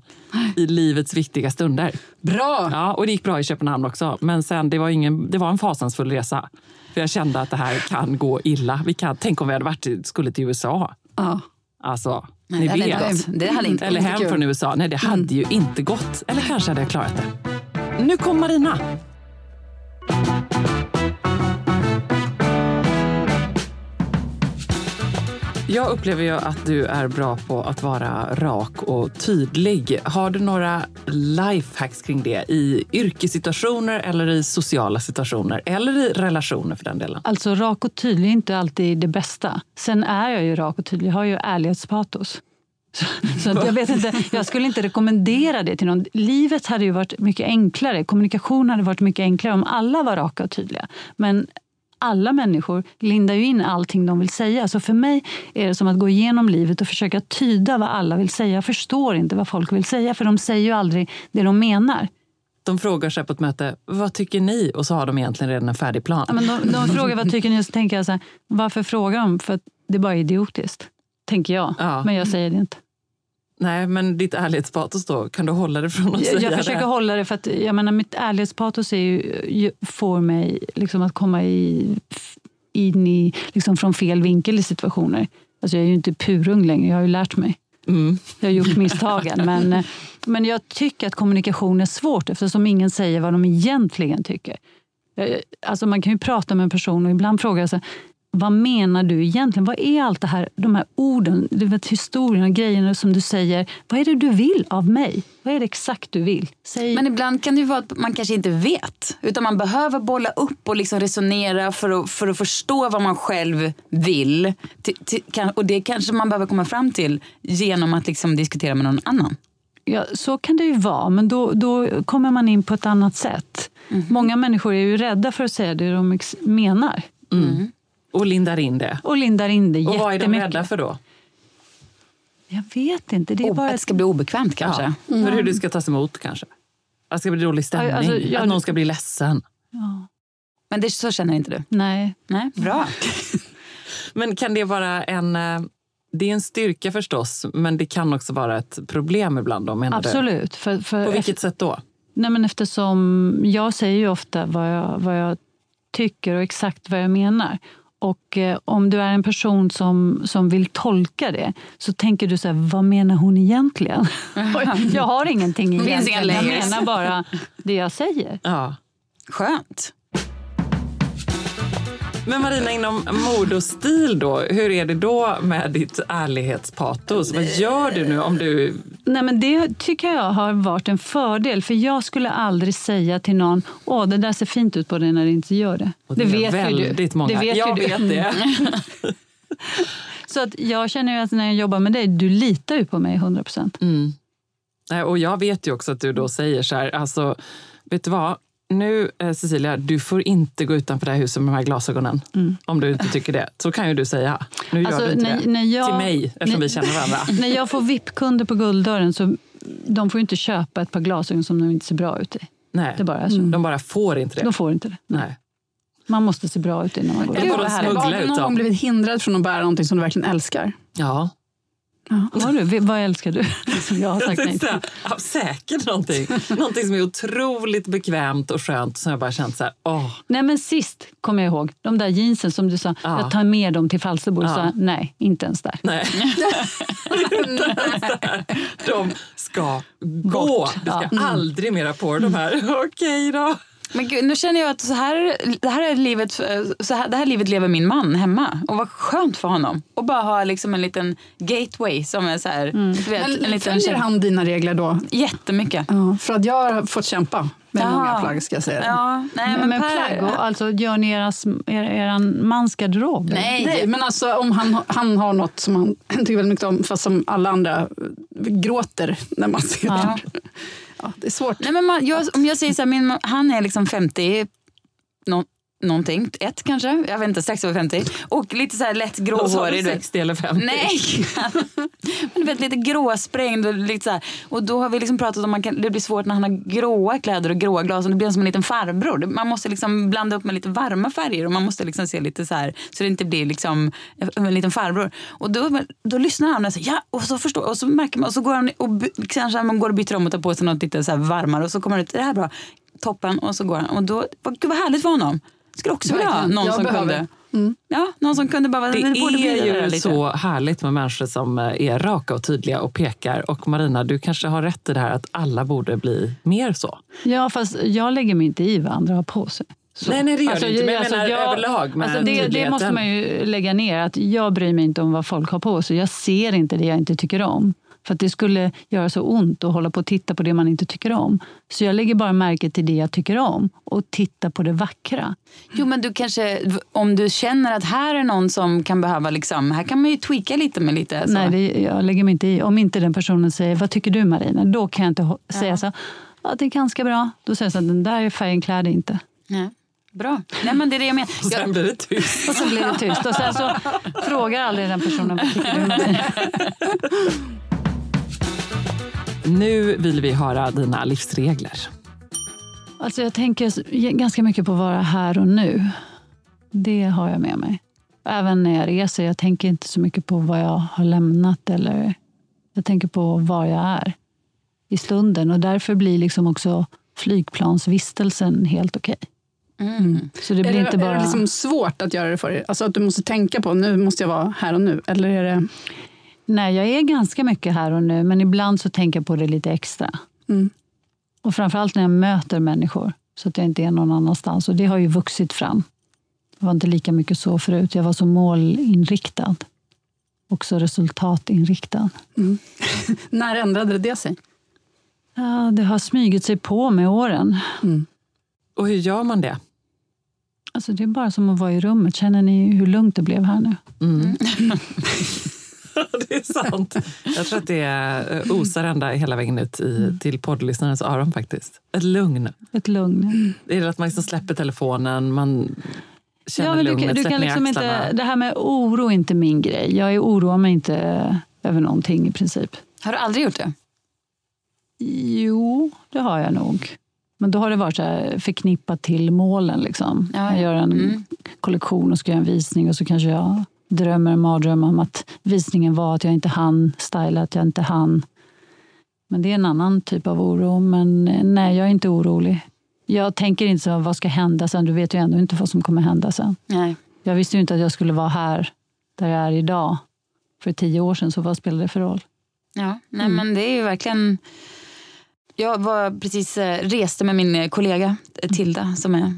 i livets viktiga stunder. Bra! Ja, och det gick bra i Köpenhamn också. Men sen, det var, ingen, det var en fasansfull resa. För jag kände att det här kan gå illa. Vi kan, tänk om vi hade varit, skulle till USA. Ja. Alltså, Nej, ni det hade vet. inte gått. Det hade inte Eller hem från USA. Nej, det hade ju inte gått. Eller kanske hade jag klarat det. Nu kom Marina. Jag upplever ju att du är bra på att vara rak och tydlig. Har du några lifehacks kring det i yrkessituationer eller i sociala situationer? Eller i relationer för den delen? Alltså rak och tydlig är inte alltid det bästa. Sen är jag ju rak och tydlig, jag har ju ärlighetspatos. Så, så jag, vet inte, jag skulle inte rekommendera det till någon. Livet hade ju varit mycket enklare, kommunikation hade varit mycket enklare om alla var raka och tydliga. Men alla människor lindar ju in allting de vill säga. Så för mig är det som att gå igenom livet och försöka tyda vad alla vill säga. Jag förstår inte vad folk vill säga, för de säger ju aldrig det de menar. De frågar sig på ett möte, vad tycker ni? Och så har de egentligen redan en färdig plan. Ja, men de, de frågar vad tycker ni, så tänker jag så här, varför frågar de? För att det är bara idiotiskt, tänker jag. Ja. Men jag säger det inte. Nej, men ditt ärlighetspatos då? Kan du hålla dig från att Jag, säga jag försöker det? hålla det, för att jag menar, mitt ärlighetspatos är ju, får mig liksom att komma i, in i, liksom från fel vinkel i situationer. Alltså jag är ju inte purung längre, jag har ju lärt mig. Mm. Jag har gjort misstagen. men, eh, men jag tycker att kommunikation är svårt eftersom ingen säger vad de egentligen tycker. Jag- Alltså man kan ju prata med en person och ibland fråga sig vad menar du egentligen? Vad är allt det här, de här orden, du vet, historierna, grejerna som du säger? Vad är det du vill av mig? Vad är det exakt du vill? Säg. Men ibland kan det ju vara att man kanske inte vet. Utan man behöver bolla upp och liksom resonera för att, för att förstå vad man själv vill. Och det kanske man behöver komma fram till genom att liksom diskutera med någon annan. Ja, så kan det ju vara, men då, då kommer man in på ett annat sätt. Många människor är ju rädda för att säga det de menar. Och lindar in det. Och lindar in det Och vad är de rädda för då? Jag vet inte. Det är bara att det ska bli obekvämt kanske. Ja, För hur det ska tas emot kanske? Att det ska bli dålig stämning? Alltså, jag- Att någon ska bli ledsen? Ja. Men det, så känner inte du? Nej. Nej, bra. Men kan det vara en... eh, Det är en styrka förstås, men det kan också vara ett problem ibland. Då, menar du? Absolut. För, för På vilket sätt då? Nej, men eftersom jag säger ju ofta vad jag, vad jag tycker och exakt vad jag menar. Och eh, om du är en person som, som vill tolka det så tänker du så här, vad menar hon egentligen? jag har ingenting egentligen, jag menar bara det jag säger. Ja. Skönt. Men Marina, inom mode och stil då, hur är det då med ditt ärlighetspatos? Vad gör du nu om du... Nej, men det tycker jag har varit en fördel. För jag skulle aldrig säga till någon, åh det där ser fint ut på dig när det inte gör det. Och det, det vet väldigt du. många. Det vet jag du. vet det. Så att jag känner ju att när jag jobbar med dig, du litar ju på mig 100 procent. Mm. Och jag vet ju också att du då säger så här, alltså, vet du vad? Nu eh, Cecilia, du får inte gå utanför det här huset med de här glasögonen. Om du inte tycker det. Så kan ju du säga. Nu gör Alltså, du inte när- det. när jag- Till mig, eftersom när- vi känner varandra. När jag får VIP-kunder på Gulddörren så de får ju inte köpa ett par glasögon som de inte ser bra ut i. Nej, Det bara så. de bara får inte det. De får inte det. Nej. Man måste se bra ut innan man går ut. Har du någon gång blivit hindrad från att bära någonting som du verkligen älskar? Ja. Har du? Vad älskar du? Som jag har sagt nej till. ja, säkert någonting. någonting som är otroligt bekvämt och skönt som jag bara känt så här, åh. Nej men sist kommer jag ihåg, de där jeansen som du sa, Ja. jag tar med dem till Falsterbo. Ja. Ja. Nej, inte ens där. Nej. de ska gå. Du ska Ja. aldrig mera på de här. Okej då. Men gud, nu känner jag att så här, det, här är livet, så här, det här livet lever min man hemma. Och vad skönt för honom. Och bara ha liksom en liten gateway som är så här... Du vet, Men en liten följer han dina regler då? Jättemycket. Ja, för att jag har fått kämpa med Ja. många plagg ska jag säga. Ja, nej, Men, men, per, plagg, och, alltså gör ni eras, er, eran mans garderob? eller? Nej, Nej, men alltså om han, han har något som han tycker väldigt mycket om, fast som alla andra gråter när man ser Ja. det. Ja, det är svårt. Nej, men man, jag, om jag säger så här, min, han är liksom 50, nå, någonting, ett kanske, jag vet inte, strax över 50. Och lite så här lätt gråhårig. du vet. 60 eller 50? Nej! Men du vet, lite gråsprängd och lite så här. Och då har vi liksom pratat om att det blir svårt när han har gråa kläder och gråa glas. Och det blir som en liten farbror. Man måste liksom blanda upp med lite varma färger och man måste liksom se lite så här så det inte blir liksom en liten farbror. Och då, då lyssnar han och säger ja och så förstår och så märker man och så går han och kanske man går och byter om och tar på sig något lite så varmare och så kommer det ut, det här är bra, toppen och så går han. Och då, vad, gud vad härligt för honom. Skulle också vilja ha någon Jag som behöver. kunde. Ja, någon som kunde bara, Det borde bli är ju lite. så härligt med människor som eh, är raka och tydliga och pekar. Och Marina, du kanske har rätt i det här att alla borde bli mer så. Ja, fast jag lägger mig inte i vad andra har på sig. Så. Nej, nej, det gör du inte. Men jag menar jag- överlag med alltså det, det måste man ju lägga ner. Att jag bryr mig inte om vad folk har på sig. Jag ser inte det jag inte tycker om. För att det skulle göra så ont att hålla på och titta på det man inte tycker om. Så jag lägger bara märke till det jag tycker om och tittar på det vackra. Jo, men du kanske, om du känner att här är någon som kan behöva, liksom, här kan man ju tweaka lite med lite. Så. Nej, det, jag lägger mig inte i. Om inte den personen säger, vad tycker du Marina? Då kan jag inte ho- säga så ja, det är ganska bra. Då säger jag så den där färgen klär dig inte. Nej. Bra. Nej, men det är det jag menar. Och sen Jag, blir det tyst. Och så blir det tyst. Och sen så frågar aldrig den personen, vad tycker du? Nu vill vi höra dina livsregler. Alltså jag tänker ganska mycket på att vara här och nu. Det har jag med mig. Även när jag reser. Jag tänker inte så mycket på vad jag har lämnat. Eller jag tänker på var jag är i stunden. Och därför blir liksom också flygplansvistelsen helt okej. mm. Så det är blir det, inte bara... är det liksom svårt att göra det för dig? Alltså att du måste tänka på nu måste jag vara här och nu? Eller är det... Nej, jag är ganska mycket här och nu. Men ibland så tänker jag på det lite extra. Mm. Och framförallt när jag möter människor. Så att jag inte är någon annanstans. Och det har ju vuxit fram. Det var inte lika mycket så förut. Jag var så målinriktad. Också resultatinriktad. När ändrade det sig? Ja, det har smugit sig på med åren. Och hur gör man det? Alltså, det är bara som att vara i rummet. Känner ni hur lugnt det blev här nu? Mm. det är sant. Jag tror att det eh, osar ända hela vägen ut i, till poddlyssnarens öron faktiskt. Ett lugn. Ett lugn. Det är att man liksom släpper telefonen, man känner Ja, men du, lugnet, du kan ner liksom inte, det här med oro är inte min grej. Jag oroar mig inte över någonting i princip. Har du aldrig gjort det? Jo, det har jag nog. Men då har det varit så här förknippat till målen. Liksom. Ja, ja. Jag gör en Mm. kollektion och ska göra en visning och så kanske jag drömmer en mardröm om att visningen var att jag inte hann styla, att jag inte hann. Men det är en annan typ av oro. Men eh, nej, jag är inte orolig. Jag tänker inte så, vad ska hända sen? Du vet ju ändå inte vad som kommer hända sen. Nej. Jag visste ju inte att jag skulle vara här där jag är idag för tio år sedan, så vad spelar det för roll? Ja, nej, mm. men det är ju verkligen... Jag var precis eh, reste med min eh, kollega Tilda som är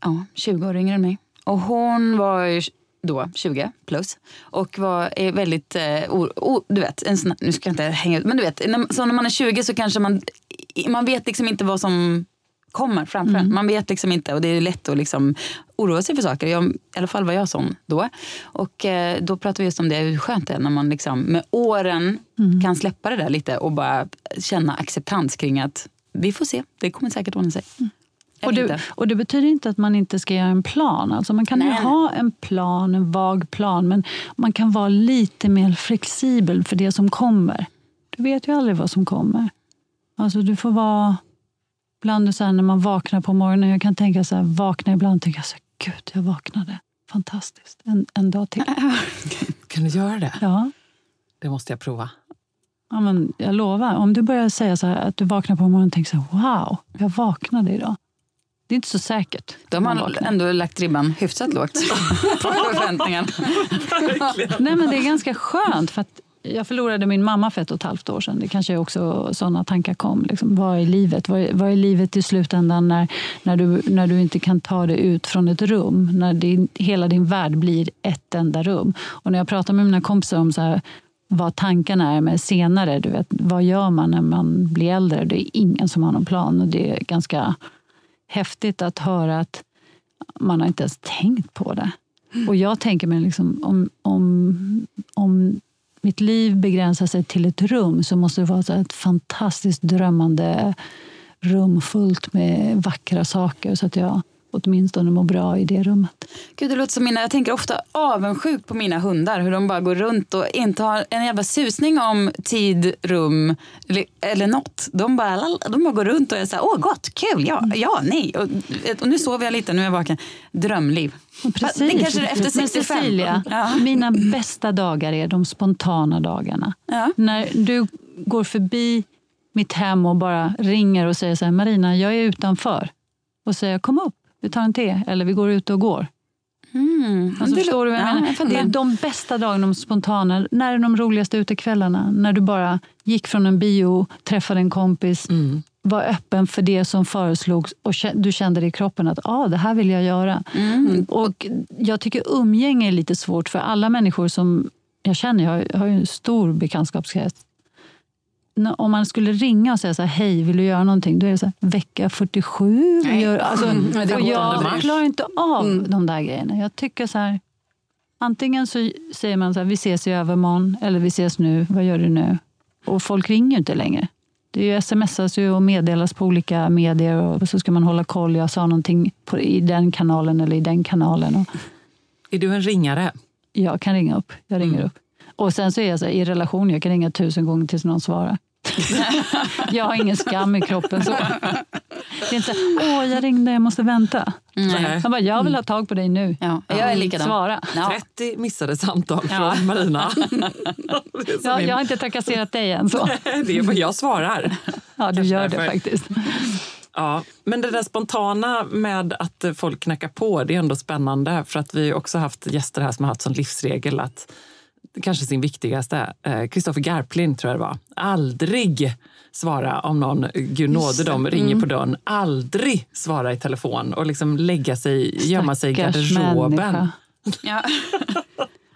ja, 20 år yngre än mig. Och hon var då 20 plus och var väldigt, o, o, du vet, en sån, nu ska jag inte hänga ut, men du vet, så när man är 20 så kanske man, man vet liksom inte vad som kommer framför mm. en. Man vet liksom inte och det är lätt att liksom oroa sig för saker. Jag, I alla fall var jag sån då. Och eh, då pratade vi just om det, hur skönt det är när man liksom med åren mm. kan släppa det där lite och bara känna acceptans kring att vi får se, det kommer säkert ordna sig. Mm. Och det, och det, betyder inte att man inte ska göra en plan. Alltså man kan ju ha en plan, en vag plan, men man kan vara lite mer flexibel för det som kommer. Du vet ju aldrig vad som kommer. Alltså du får vara Ibland så här, när man vaknar på morgonen, jag kan tänka så här, vakna ibland och tänka så här, gud, jag vaknade. Fantastiskt. En, en dag till. Kan du göra det? Ja. Det måste jag prova. Ja, men jag lovar. Om du börjar säga så här, att du vaknar på morgonen och tänker så här, wow, jag vaknade idag. Det är inte så säkert. De har ändå lagt ribban hyfsat lågt på förväntningarna. Nej, men det är ganska skönt. För att jag förlorade min mamma för ett och ett halvt år sedan. Det kanske också sådana tankar kom. Liksom, vad är livet? Vad är, vad är livet i slutändan när, när, du, när du inte kan ta dig ut från ett rum? När din, hela din värld blir ett enda rum. Och när jag pratar med mina kompisar om så här, vad tankarna är med senare, du vet, vad gör man när man blir äldre? Det är ingen som har någon plan. Och det är ganska häftigt att höra att man har inte ens tänkt på det. Och jag tänker mig liksom, om, om, om mitt liv begränsar sig till ett rum så måste det vara ett fantastiskt drömmande rum fullt med vackra saker så att jag åtminstone mår bra i det rummet. Gud, det låter som mina, jag tänker ofta avundsjukt på mina hundar. Hur de bara går runt och inte har en jävla susning om tid, rum eller, eller något. De bara, de bara går runt och är så här, åh gott, kul, ja, ja nej. Och, och nu sover jag lite, nu är jag vaken. Drömliv. Precis. Det kanske är efter 65. Cecilia, ja. mina bästa dagar är de spontana dagarna. Ja. När du går förbi mitt hem och bara ringer och säger så här, Marina, jag är utanför. Och säger, kom upp vi tar en te eller vi går ut och går. Mm. Alltså, förstår du vad jag ja, menar? Det är de bästa dagarna, de spontana. När är de roligaste utekvällarna? När du bara gick från en bio, träffade en kompis, mm. var öppen för det som föreslogs och du kände det i kroppen att ah, det här vill jag göra. Mm. Och Jag tycker umgänge är lite svårt för alla människor som jag känner. Jag har ju en stor bekantskapskrets om man skulle ringa och säga så här, hej, vill du göra någonting? Då är det så här, vecka 47. Gör, alltså, mm, och jag klarar inte av mm. de där grejerna. Jag tycker så här, antingen så säger man så här, vi ses i övermorgon, eller vi ses nu, vad gör du nu? Och folk ringer inte längre. Det är ju smsas ju och meddelas på olika medier och så ska man hålla koll. Jag sa någonting på, i den kanalen eller i den kanalen. Och, är du en ringare? Jag kan ringa upp. Jag ringer mm. upp. Och sen så är jag så här, i relation, jag kan ringa tusen gånger tills någon svarar. jag har ingen skam i kroppen. Så. Det är inte så åh jag ringde, jag måste vänta. Nej. Han bara, jag vill ha tag på dig nu. Ja, jag är likadan. Svara. Ja. 30 missade samtal ja. från Marina. ja, jag har inte trakasserat dig än. Så. det är vad jag svarar. Ja, du gör det faktiskt. Ja, men det där spontana med att folk knackar på, det är ändå spännande. För att vi också haft gäster här som har haft som livsregel att kanske sin viktigaste, Kristoffer eh, Garplind tror jag det var, aldrig svara om någon, gud nåde dem, ringer mm. på dörren. Aldrig svara i telefon och liksom lägga sig, gömma sig i garderoben. Ja.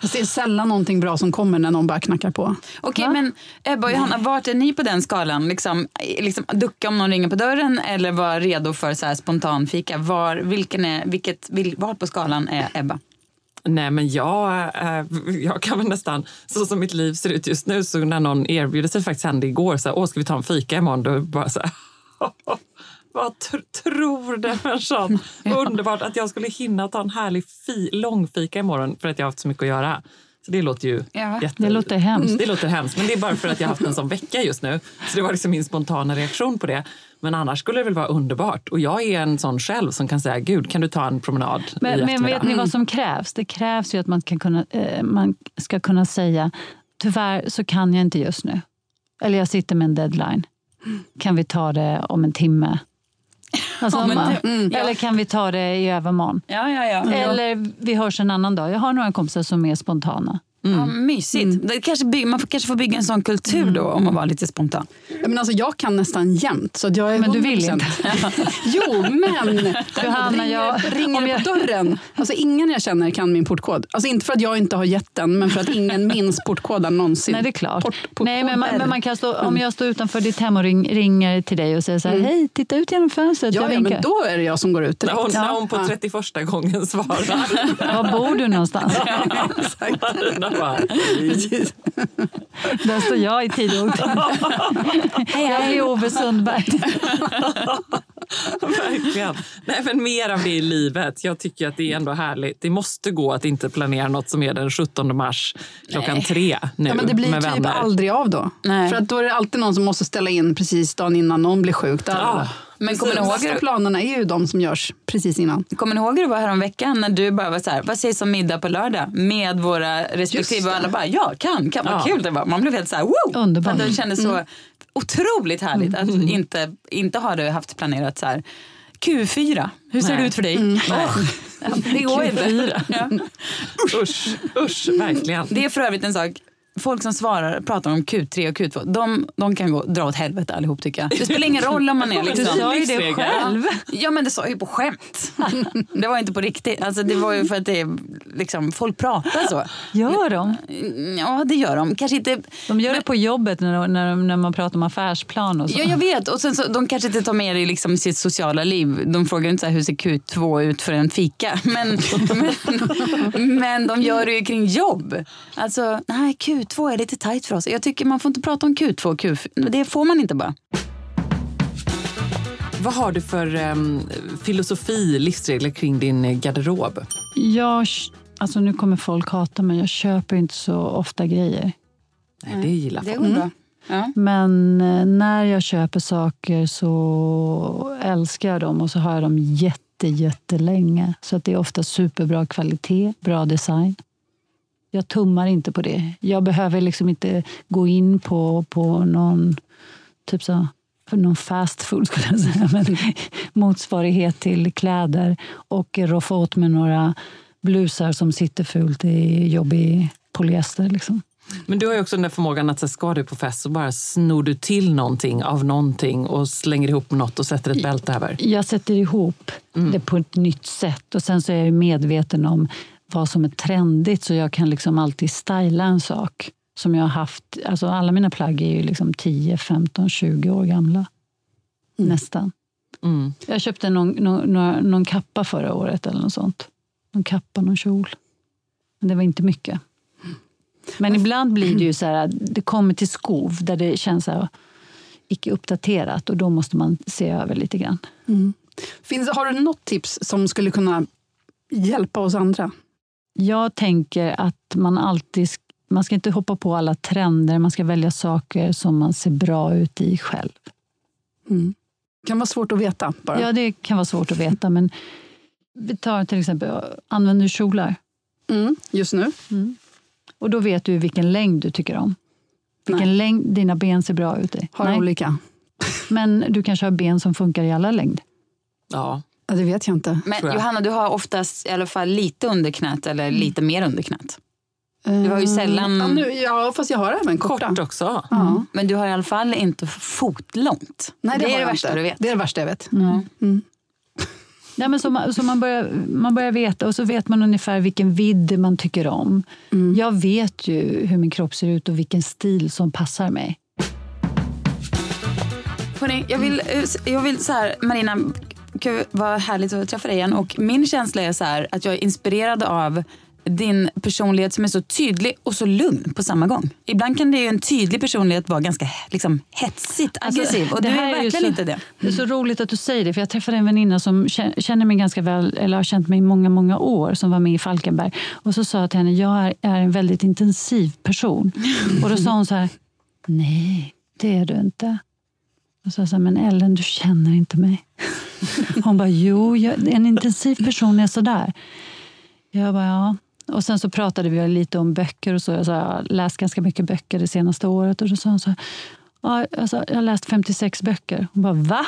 det är sällan någonting bra som kommer när någon bara knackar på. Okej, okay, men Ebba och Johanna, vart är ni på den skalan? Liksom, liksom, ducka om någon ringer på dörren eller vara redo för så här spontanfika? Var, vilken är, vilket, vart på skalan är Ebba? Nej, men jag, äh, jag kan väl nästan, så som mitt liv ser ut just nu, så när någon erbjuder sig, faktiskt hände igår, så här, Åh, ska vi ta en fika imorgon? Då bara så här, vad tr tror den människan? ja. Underbart att jag skulle hinna ta en härlig fi långfika imorgon för att jag har haft så mycket att göra. Så det låter ju ja. jätte... Det låter hemskt. Det låter hemskt, men det är bara för att jag har haft en sån vecka just nu. Så det var liksom min spontana reaktion på det. Men annars skulle det väl vara underbart. Och jag är en sån själv som kan säga, gud kan du ta en promenad Men, men vet ni vad som krävs? Det krävs ju att man, kan kunna, eh, man ska kunna säga, tyvärr så kan jag inte just nu. Eller jag sitter med en deadline. Kan vi ta det om en timme? Alltså, Ja, man- mm, ja. Eller kan vi ta det i övermorgon? Ja, ja, ja. Eller vi hörs en annan dag. Jag har några kompisar som är spontana. Ja, mysigt. Det kanske by- man får, kanske får bygga en sån kultur då om man var lite spontan. Ja, men alltså, jag kan nästan jämt. Så att jag är Men du vill 100%. inte. Jo, men Johanna, jag- ringer jag- på dörren. Alltså, ingen jag känner kan min portkod. Alltså, inte för att jag inte har gett den, men för att ingen minns portkoden någonsin. Nej, det är klart. Port, Nej, men man, men man kan stå, om jag står utanför ditt hem och ring, ringer till dig och säger så här, hej, titta ut genom fönstret. Ja, jag ja, men då är det jag som går ut När direkt. hon, när hon på Ja. 31 gången svarar. Var bor du någonstans? Där står jag i tid och jag är Ove Sundberg. Verkligen. Nej, men mer av det i livet. Jag tycker att det är ändå härligt. Det måste gå att inte planera något som är den 17 mars klockan tre nu Ja, men det blir med typ vänner. aldrig av då. Nej. För att då är det alltid någon som måste ställa in precis dagen innan någon blir sjuk. Där. Ja. Men kommer ni ihåg hur- planerna är ju de som görs precis innan. Kommer ni ihåg hur det var häromveckan när du bara var så här, vad sägs om middag på lördag med våra respektive och alla bara, ja kan, kan, vad Ja. kul det var. Man blev helt så här, wow! Underbart. Det kändes så otroligt härligt att inte, inte ha det haft planerat så här. Q4, hur ser Nej. det ut för dig? Nej. Ja, Det går inte. Ja. Usch, usch, verkligen. Det är för övrigt en sak. Folk som svarar, pratar om Q3 och Q2, de, de kan gå, dra åt helvete allihop tycker jag. Det spelar ingen roll om man är Du liksom... sa ju det själv. Ja men det sa jag ju på skämt. Det var inte på riktigt. Alltså, det var ju för att det, är liksom, folk pratar så. Gör de? Ja det gör de. Kanske inte... De gör det på jobbet när, de- när, de- när man pratar om affärsplan och så. Ja, jag vet. Och sen så, de kanske inte tar med det i liksom sitt sociala liv. De frågar inte så här, hur ser Q2 ut för en fika. Men, men, men de gör det ju kring jobb. Alltså, nej, Q2 är lite tajt för oss. Jag tycker man får inte prata om Q2 och Q4. Det får man inte bara. Vad har du för em, filosofi, livsregler kring din eh, garderob? Jag, alltså nu kommer folk hata mig, jag köper inte så ofta grejer. Nej, det gillar Det folk. går bra. Ja. Men eh, när jag köper saker så älskar jag dem och så har jag dem jätte, jättelänge. Så att det är ofta superbra kvalitet, bra design. Jag tummar inte på det. Jag behöver liksom inte gå in på, på någon typ så, någon fast food skulle jag säga, men motsvarighet till kläder och roffa åt med några blusar som sitter fult i jobbig polyester. Liksom. Men du har ju också den där förmågan att så ska du på fest så bara snor du till någonting av någonting och slänger ihop något och sätter ett bälte över. Jag sätter ihop det på ett nytt sätt och sen så är jag medveten om vad som är trendigt så jag kan liksom alltid styla en sak som jag har haft. Alltså alla mina plagg är ju liksom 10, 15, 20 år gamla. Nästan. Mm. Jag köpte någon, någon, någon, kappa förra året eller något sånt. Någon kappa, någon kjol. Men det var inte mycket. Men ibland blir det ju så här, det kommer till skov där det känns så här, icke uppdaterat och då måste man se över lite grann. Finns, har du något tips som skulle kunna hjälpa oss andra? Jag tänker att man alltid man ska inte hoppa på alla trender, man ska välja saker som man ser bra ut i själv. Det kan vara svårt att veta. Bara. Ja, det kan vara svårt att veta, men vi tar till exempel, använder du kjolar? Mm, just nu. Och då vet du vilken längd du tycker om. Vilken Nej. längd dina ben ser bra ut i. Har Nej. olika. Men du kanske har ben som funkar i alla längd. Ja. Ja, det vet jag inte. Men jag. Johanna, du har oftast i alla fall lite underknät eller lite mer underknät. Du har ju sällan... Ja, nu, ja, fast jag har även korta. Kort också. Ja. Men du har i alla fall inte fotlångt. Nej, det, det är det värsta inte. du vet. Det är det värsta jag vet. Ja, men så man, så man, börjar, man börjar veta och så vet man ungefär vilken vidd man tycker om. Jag vet ju hur min kropp ser ut och vilken stil som passar mig. Hörrni, jag vill, eh, jag vill så här, Marina, gud vad härligt att träffa dig igen. Och min känsla är så här att jag är inspirerad av din personlighet som är så tydlig och så lugn på samma gång. Ibland kan det ju en tydlig personlighet vara ganska liksom, hetsigt aggressiv. och det du här är verkligen så- inte det. Det är så roligt att du säger det, för jag träffade en väninna som kä- känner mig ganska väl, eller har känt mig i många, många år, som var med i Falkenberg. Och så sa jag till henne, jag är, är en väldigt intensiv person. Och då sa hon så här, nej, det är du inte. Och så sa jag, så här, men Ellen, du känner inte mig. Hon bara, jo, jag, en intensiv person är sådär. Jag bara, ja. Och sen så pratade vi lite om böcker och så. Jag sa, jag har läst ganska mycket böcker det senaste året. Och då sa hon så här, ja, alltså, jag har läst 56 böcker. Hon bara, va?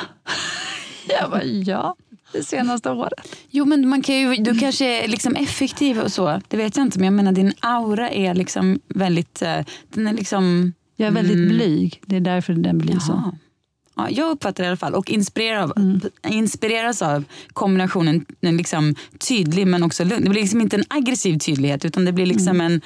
Jag bara, ja, det senaste året. Jo, men man kan ju, du kanske är liksom effektiv och så. Det vet jag inte, men jag menar din aura är liksom väldigt... eh, Den är liksom... Jag är väldigt Mm. blyg. Det är därför den blir så. Ja, jag uppfattar det i alla fall och inspireras av, Mm. inspireras av kombinationen den liksom tydlig men också lugn. Det blir liksom inte en aggressiv tydlighet utan det blir liksom en,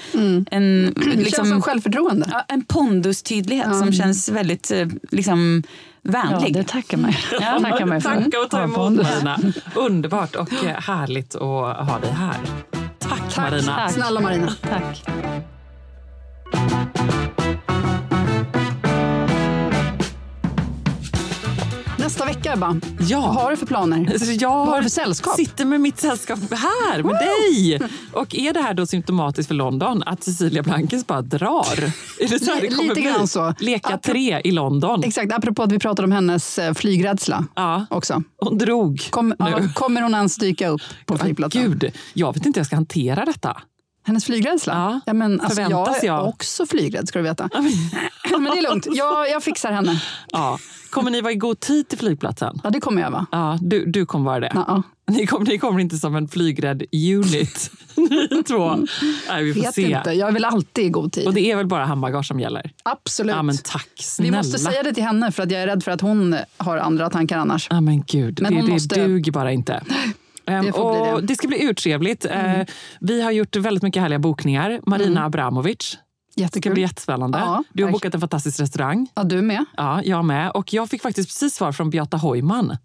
en, Det känns liksom, som självförtroende. ja, en pondustydlighet som känns väldigt eh, liksom, Ja, vänlig. det tackar mig. Ja. tackar mig för. Tacka och ta Ja, emot. Marina. Underbart och eh, härligt att ha dig här. Tack, Marina. Tack. Snälla Marina. Tack. Nästa vecka, Ebba. Ja. Vad har du för planer? Jag Vad har du för sällskap? sitter med mitt sällskap här med dig. Och är det här då symptomatiskt för London? Att Cecilia Blankens bara drar? Är det så här det kommer Lite bli? grann så. Leka Apropå- tre i London. Exakt, apropå att vi pratade om hennes eh, flygrädsla Ja, också. hon drog Kom, ja, kommer hon ens dyka upp på flygplatsen? Gud, jag vet inte hur jag ska hantera detta. Hennes flygrädsla? Ja, men, alltså, jag är jag? också flygrädd ska du veta. men det är lugnt, jag, jag fixar henne. Ja. Kommer ni vara i god tid till flygplatsen? Ja, det kommer jag vara. Ja, du, du kommer vara det. Ja, Ni, kommer, ni kommer inte som en flygrädd unit, ni två. Nej, vi får vet se. inte, jag är väl alltid i god tid. Och det är väl bara handbagage som gäller? Absolut. Ja, men tack vi snälla. måste säga det till henne för att jag är rädd för att hon har andra tankar annars. Ja, men gud, Men det, det måste- duger bara inte. Ehm, Det bli och det. Mm. det ska bli urtrevligt. Eh, vi har gjort väldigt mycket härliga bokningar. Marina Abramovic. Det ska bli Jättekul. jättespännande. Ja, du har bokat en fantastisk restaurang. Ja, du med? Ja, jag med. Och jag fick faktiskt precis svar från Beata Hojman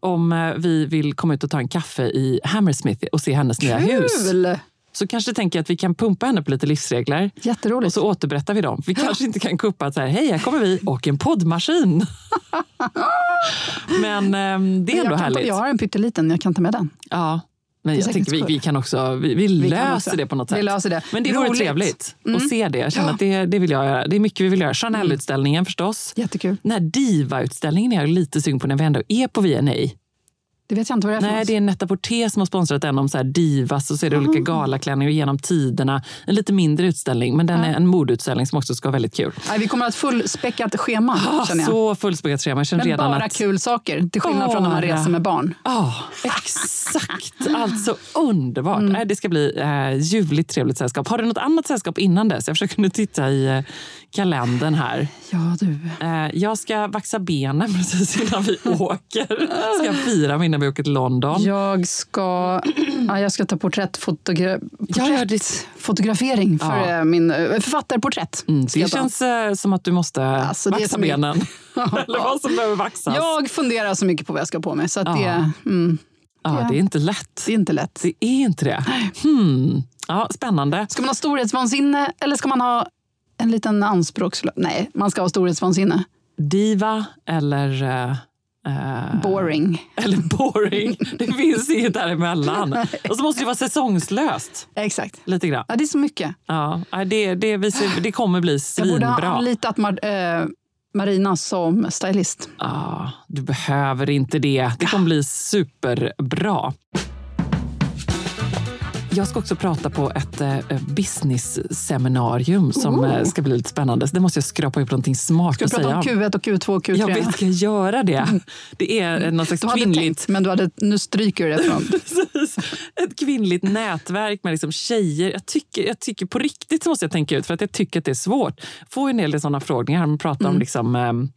om eh, vi vill komma ut och ta en kaffe i Hammersmith och se hennes nya hus. Kul! Så kanske tänker jag att vi kan pumpa henne på lite livsregler. Jätteroligt. Och så återberättar vi dem. Vi kanske inte kan kuppa att så här, hej här kommer vi och en poddmaskin. Men ehm, det är jag, ändå kan ta, härligt. jag har en pytteliten, jag kan ta med den. Ja. Men jag tänker vi, vi kan också, vi, vi, Vi löser också. det på något Vi sätt. löser det. Men det vore trevligt Mm. att se det. Jag känner att det, det vill jag göra. Det är mycket vi vill göra. Chanel-utställningen förstås. Jättekul. Den här Diva-utställningen är jag lite sugen på när vi ändå är på VNA. Det vet jag inte vad det är Nej, det är Netta Porté som har sponsrat den om så här divas och så är det Ah. olika galaklänningar genom tiderna. En lite mindre utställning, men den är en modeutställning som också ska vara väldigt kul. Nej, vi kommer att ha ett fullspäckat schema, Ah, så fullspäckat schema. Jag Men bara att... kul saker, till skillnad från när man reser med barn. Ja, exakt. Alltså underbart. Nej, Det ska bli eh, ljuvligt trevligt sällskap. Har du något annat sällskap innan dess? Jag försöker nu titta i eh, kalendern här. Ja, du. Eh, jag ska vaxa benen precis innan vi åker. Ska jag fira mig innan vi åker till London. Jag ska, ja, jag ska ta porträttfotografering för Ja. eh, min eh, författarporträtt. Mm, ska det känns som att du måste Alltså, vaxa benen. Eller vad som behöver vaxas. Jag funderar så mycket på vad jag ska ha på mig. Så att Ja. det, mm, ja, det är inte lätt. det är inte lätt. Det är inte det. Hmm. Ja, spännande. Ska man ha storhetsvansinne eller ska man ha en liten anspråkslös... Nej, man ska ha storhetsvansinne. Diva eller... eh, eh, Boring. Eller boring. Det finns inget däremellan. Och så måste det vara säsongslöst. Exakt. Lite grann. Ja, det är så mycket. Ja, det, det, visar, det kommer bli Jag borde ha svinbra. anlitat Mar- eh, Marina som stylist. Ja, du behöver inte det. Det kommer bli superbra. Jag ska också prata på ett eh, business-seminarium som Oh. ska bli lite spännande. Så det måste jag skrapa upp någonting smart Ska att du prata säga om Q1 och Q2 och Q3? Jag vet, ska jag göra det? Det är eh, någon slags Du hade kvinnligt... tänkt, men du hade, nu stryker du det från. Ett kvinnligt nätverk med liksom tjejer. Jag tycker, jag tycker på riktigt så måste jag tänka ut för att jag tycker att det är svårt. Får en del sådana frågningar. Man pratar Mm. om liksom,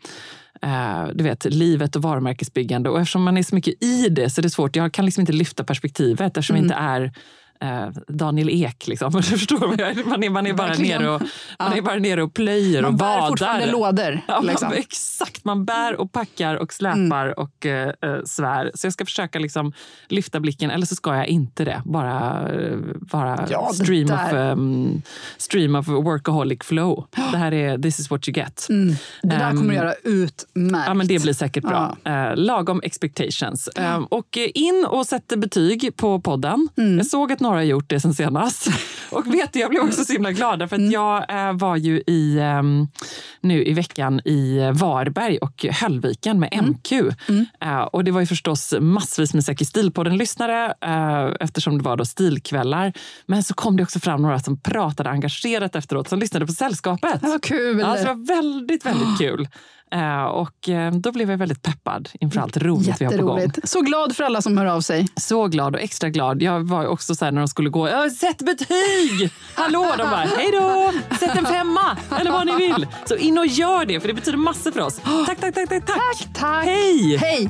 du vet, livet och varumärkesbyggande. Och eftersom man är så mycket i det så är det svårt. Jag kan liksom inte lyfta perspektivet eftersom Mm. jag inte är eh, Daniel Ek. Liksom. Du förstår vad jag. Man är, man är, bara, Verkligen. nere och, man är bara nere och plöjer Man och bär badar. fortfarande lådor. Ja, liksom. man, exakt, man bär och packar och släpar och eh, eh, svär. Så jag ska försöka liksom lyfta blicken, eller så ska jag inte det. Bara, eh, bara Ja, stream, of, um, stream of workaholic flow. Det här är this is what you get. Mm. Det där Ehm, kommer du göra utmärkt. Ja, men det blir säkert bra. Eh, lagom expectations. Eh, och eh, in och sätt betyg på podden. Mm. Jag såg att några några gjort det sen senast. Och vet du, jag blev också så himla glad för att jag eh, var ju i, eh, nu i veckan i Varberg och Höllviken med MQ. Eh, och det var ju förstås massvis med Säker stilpodden-lyssnare eh, eftersom det var då stilkvällar. Men så kom det också fram några som pratade engagerat efteråt som lyssnade på Sällskapet. Vad kul! Ja, så det var väldigt, väldigt kul. Eh, och eh, då blev jag väldigt peppad inför allt roligt vi har på gång. Så glad för alla som hör av sig. Så glad och extra glad. Jag var också så här när de skulle gå, "Ja, sätt betyg! Hallå! De bara, hej då! Sätt en femma! Eller vad ni vill. Så in och gör det, för det betyder massor för oss. Tack, tack, tack, tack! tack. Tack! Hej! Hej!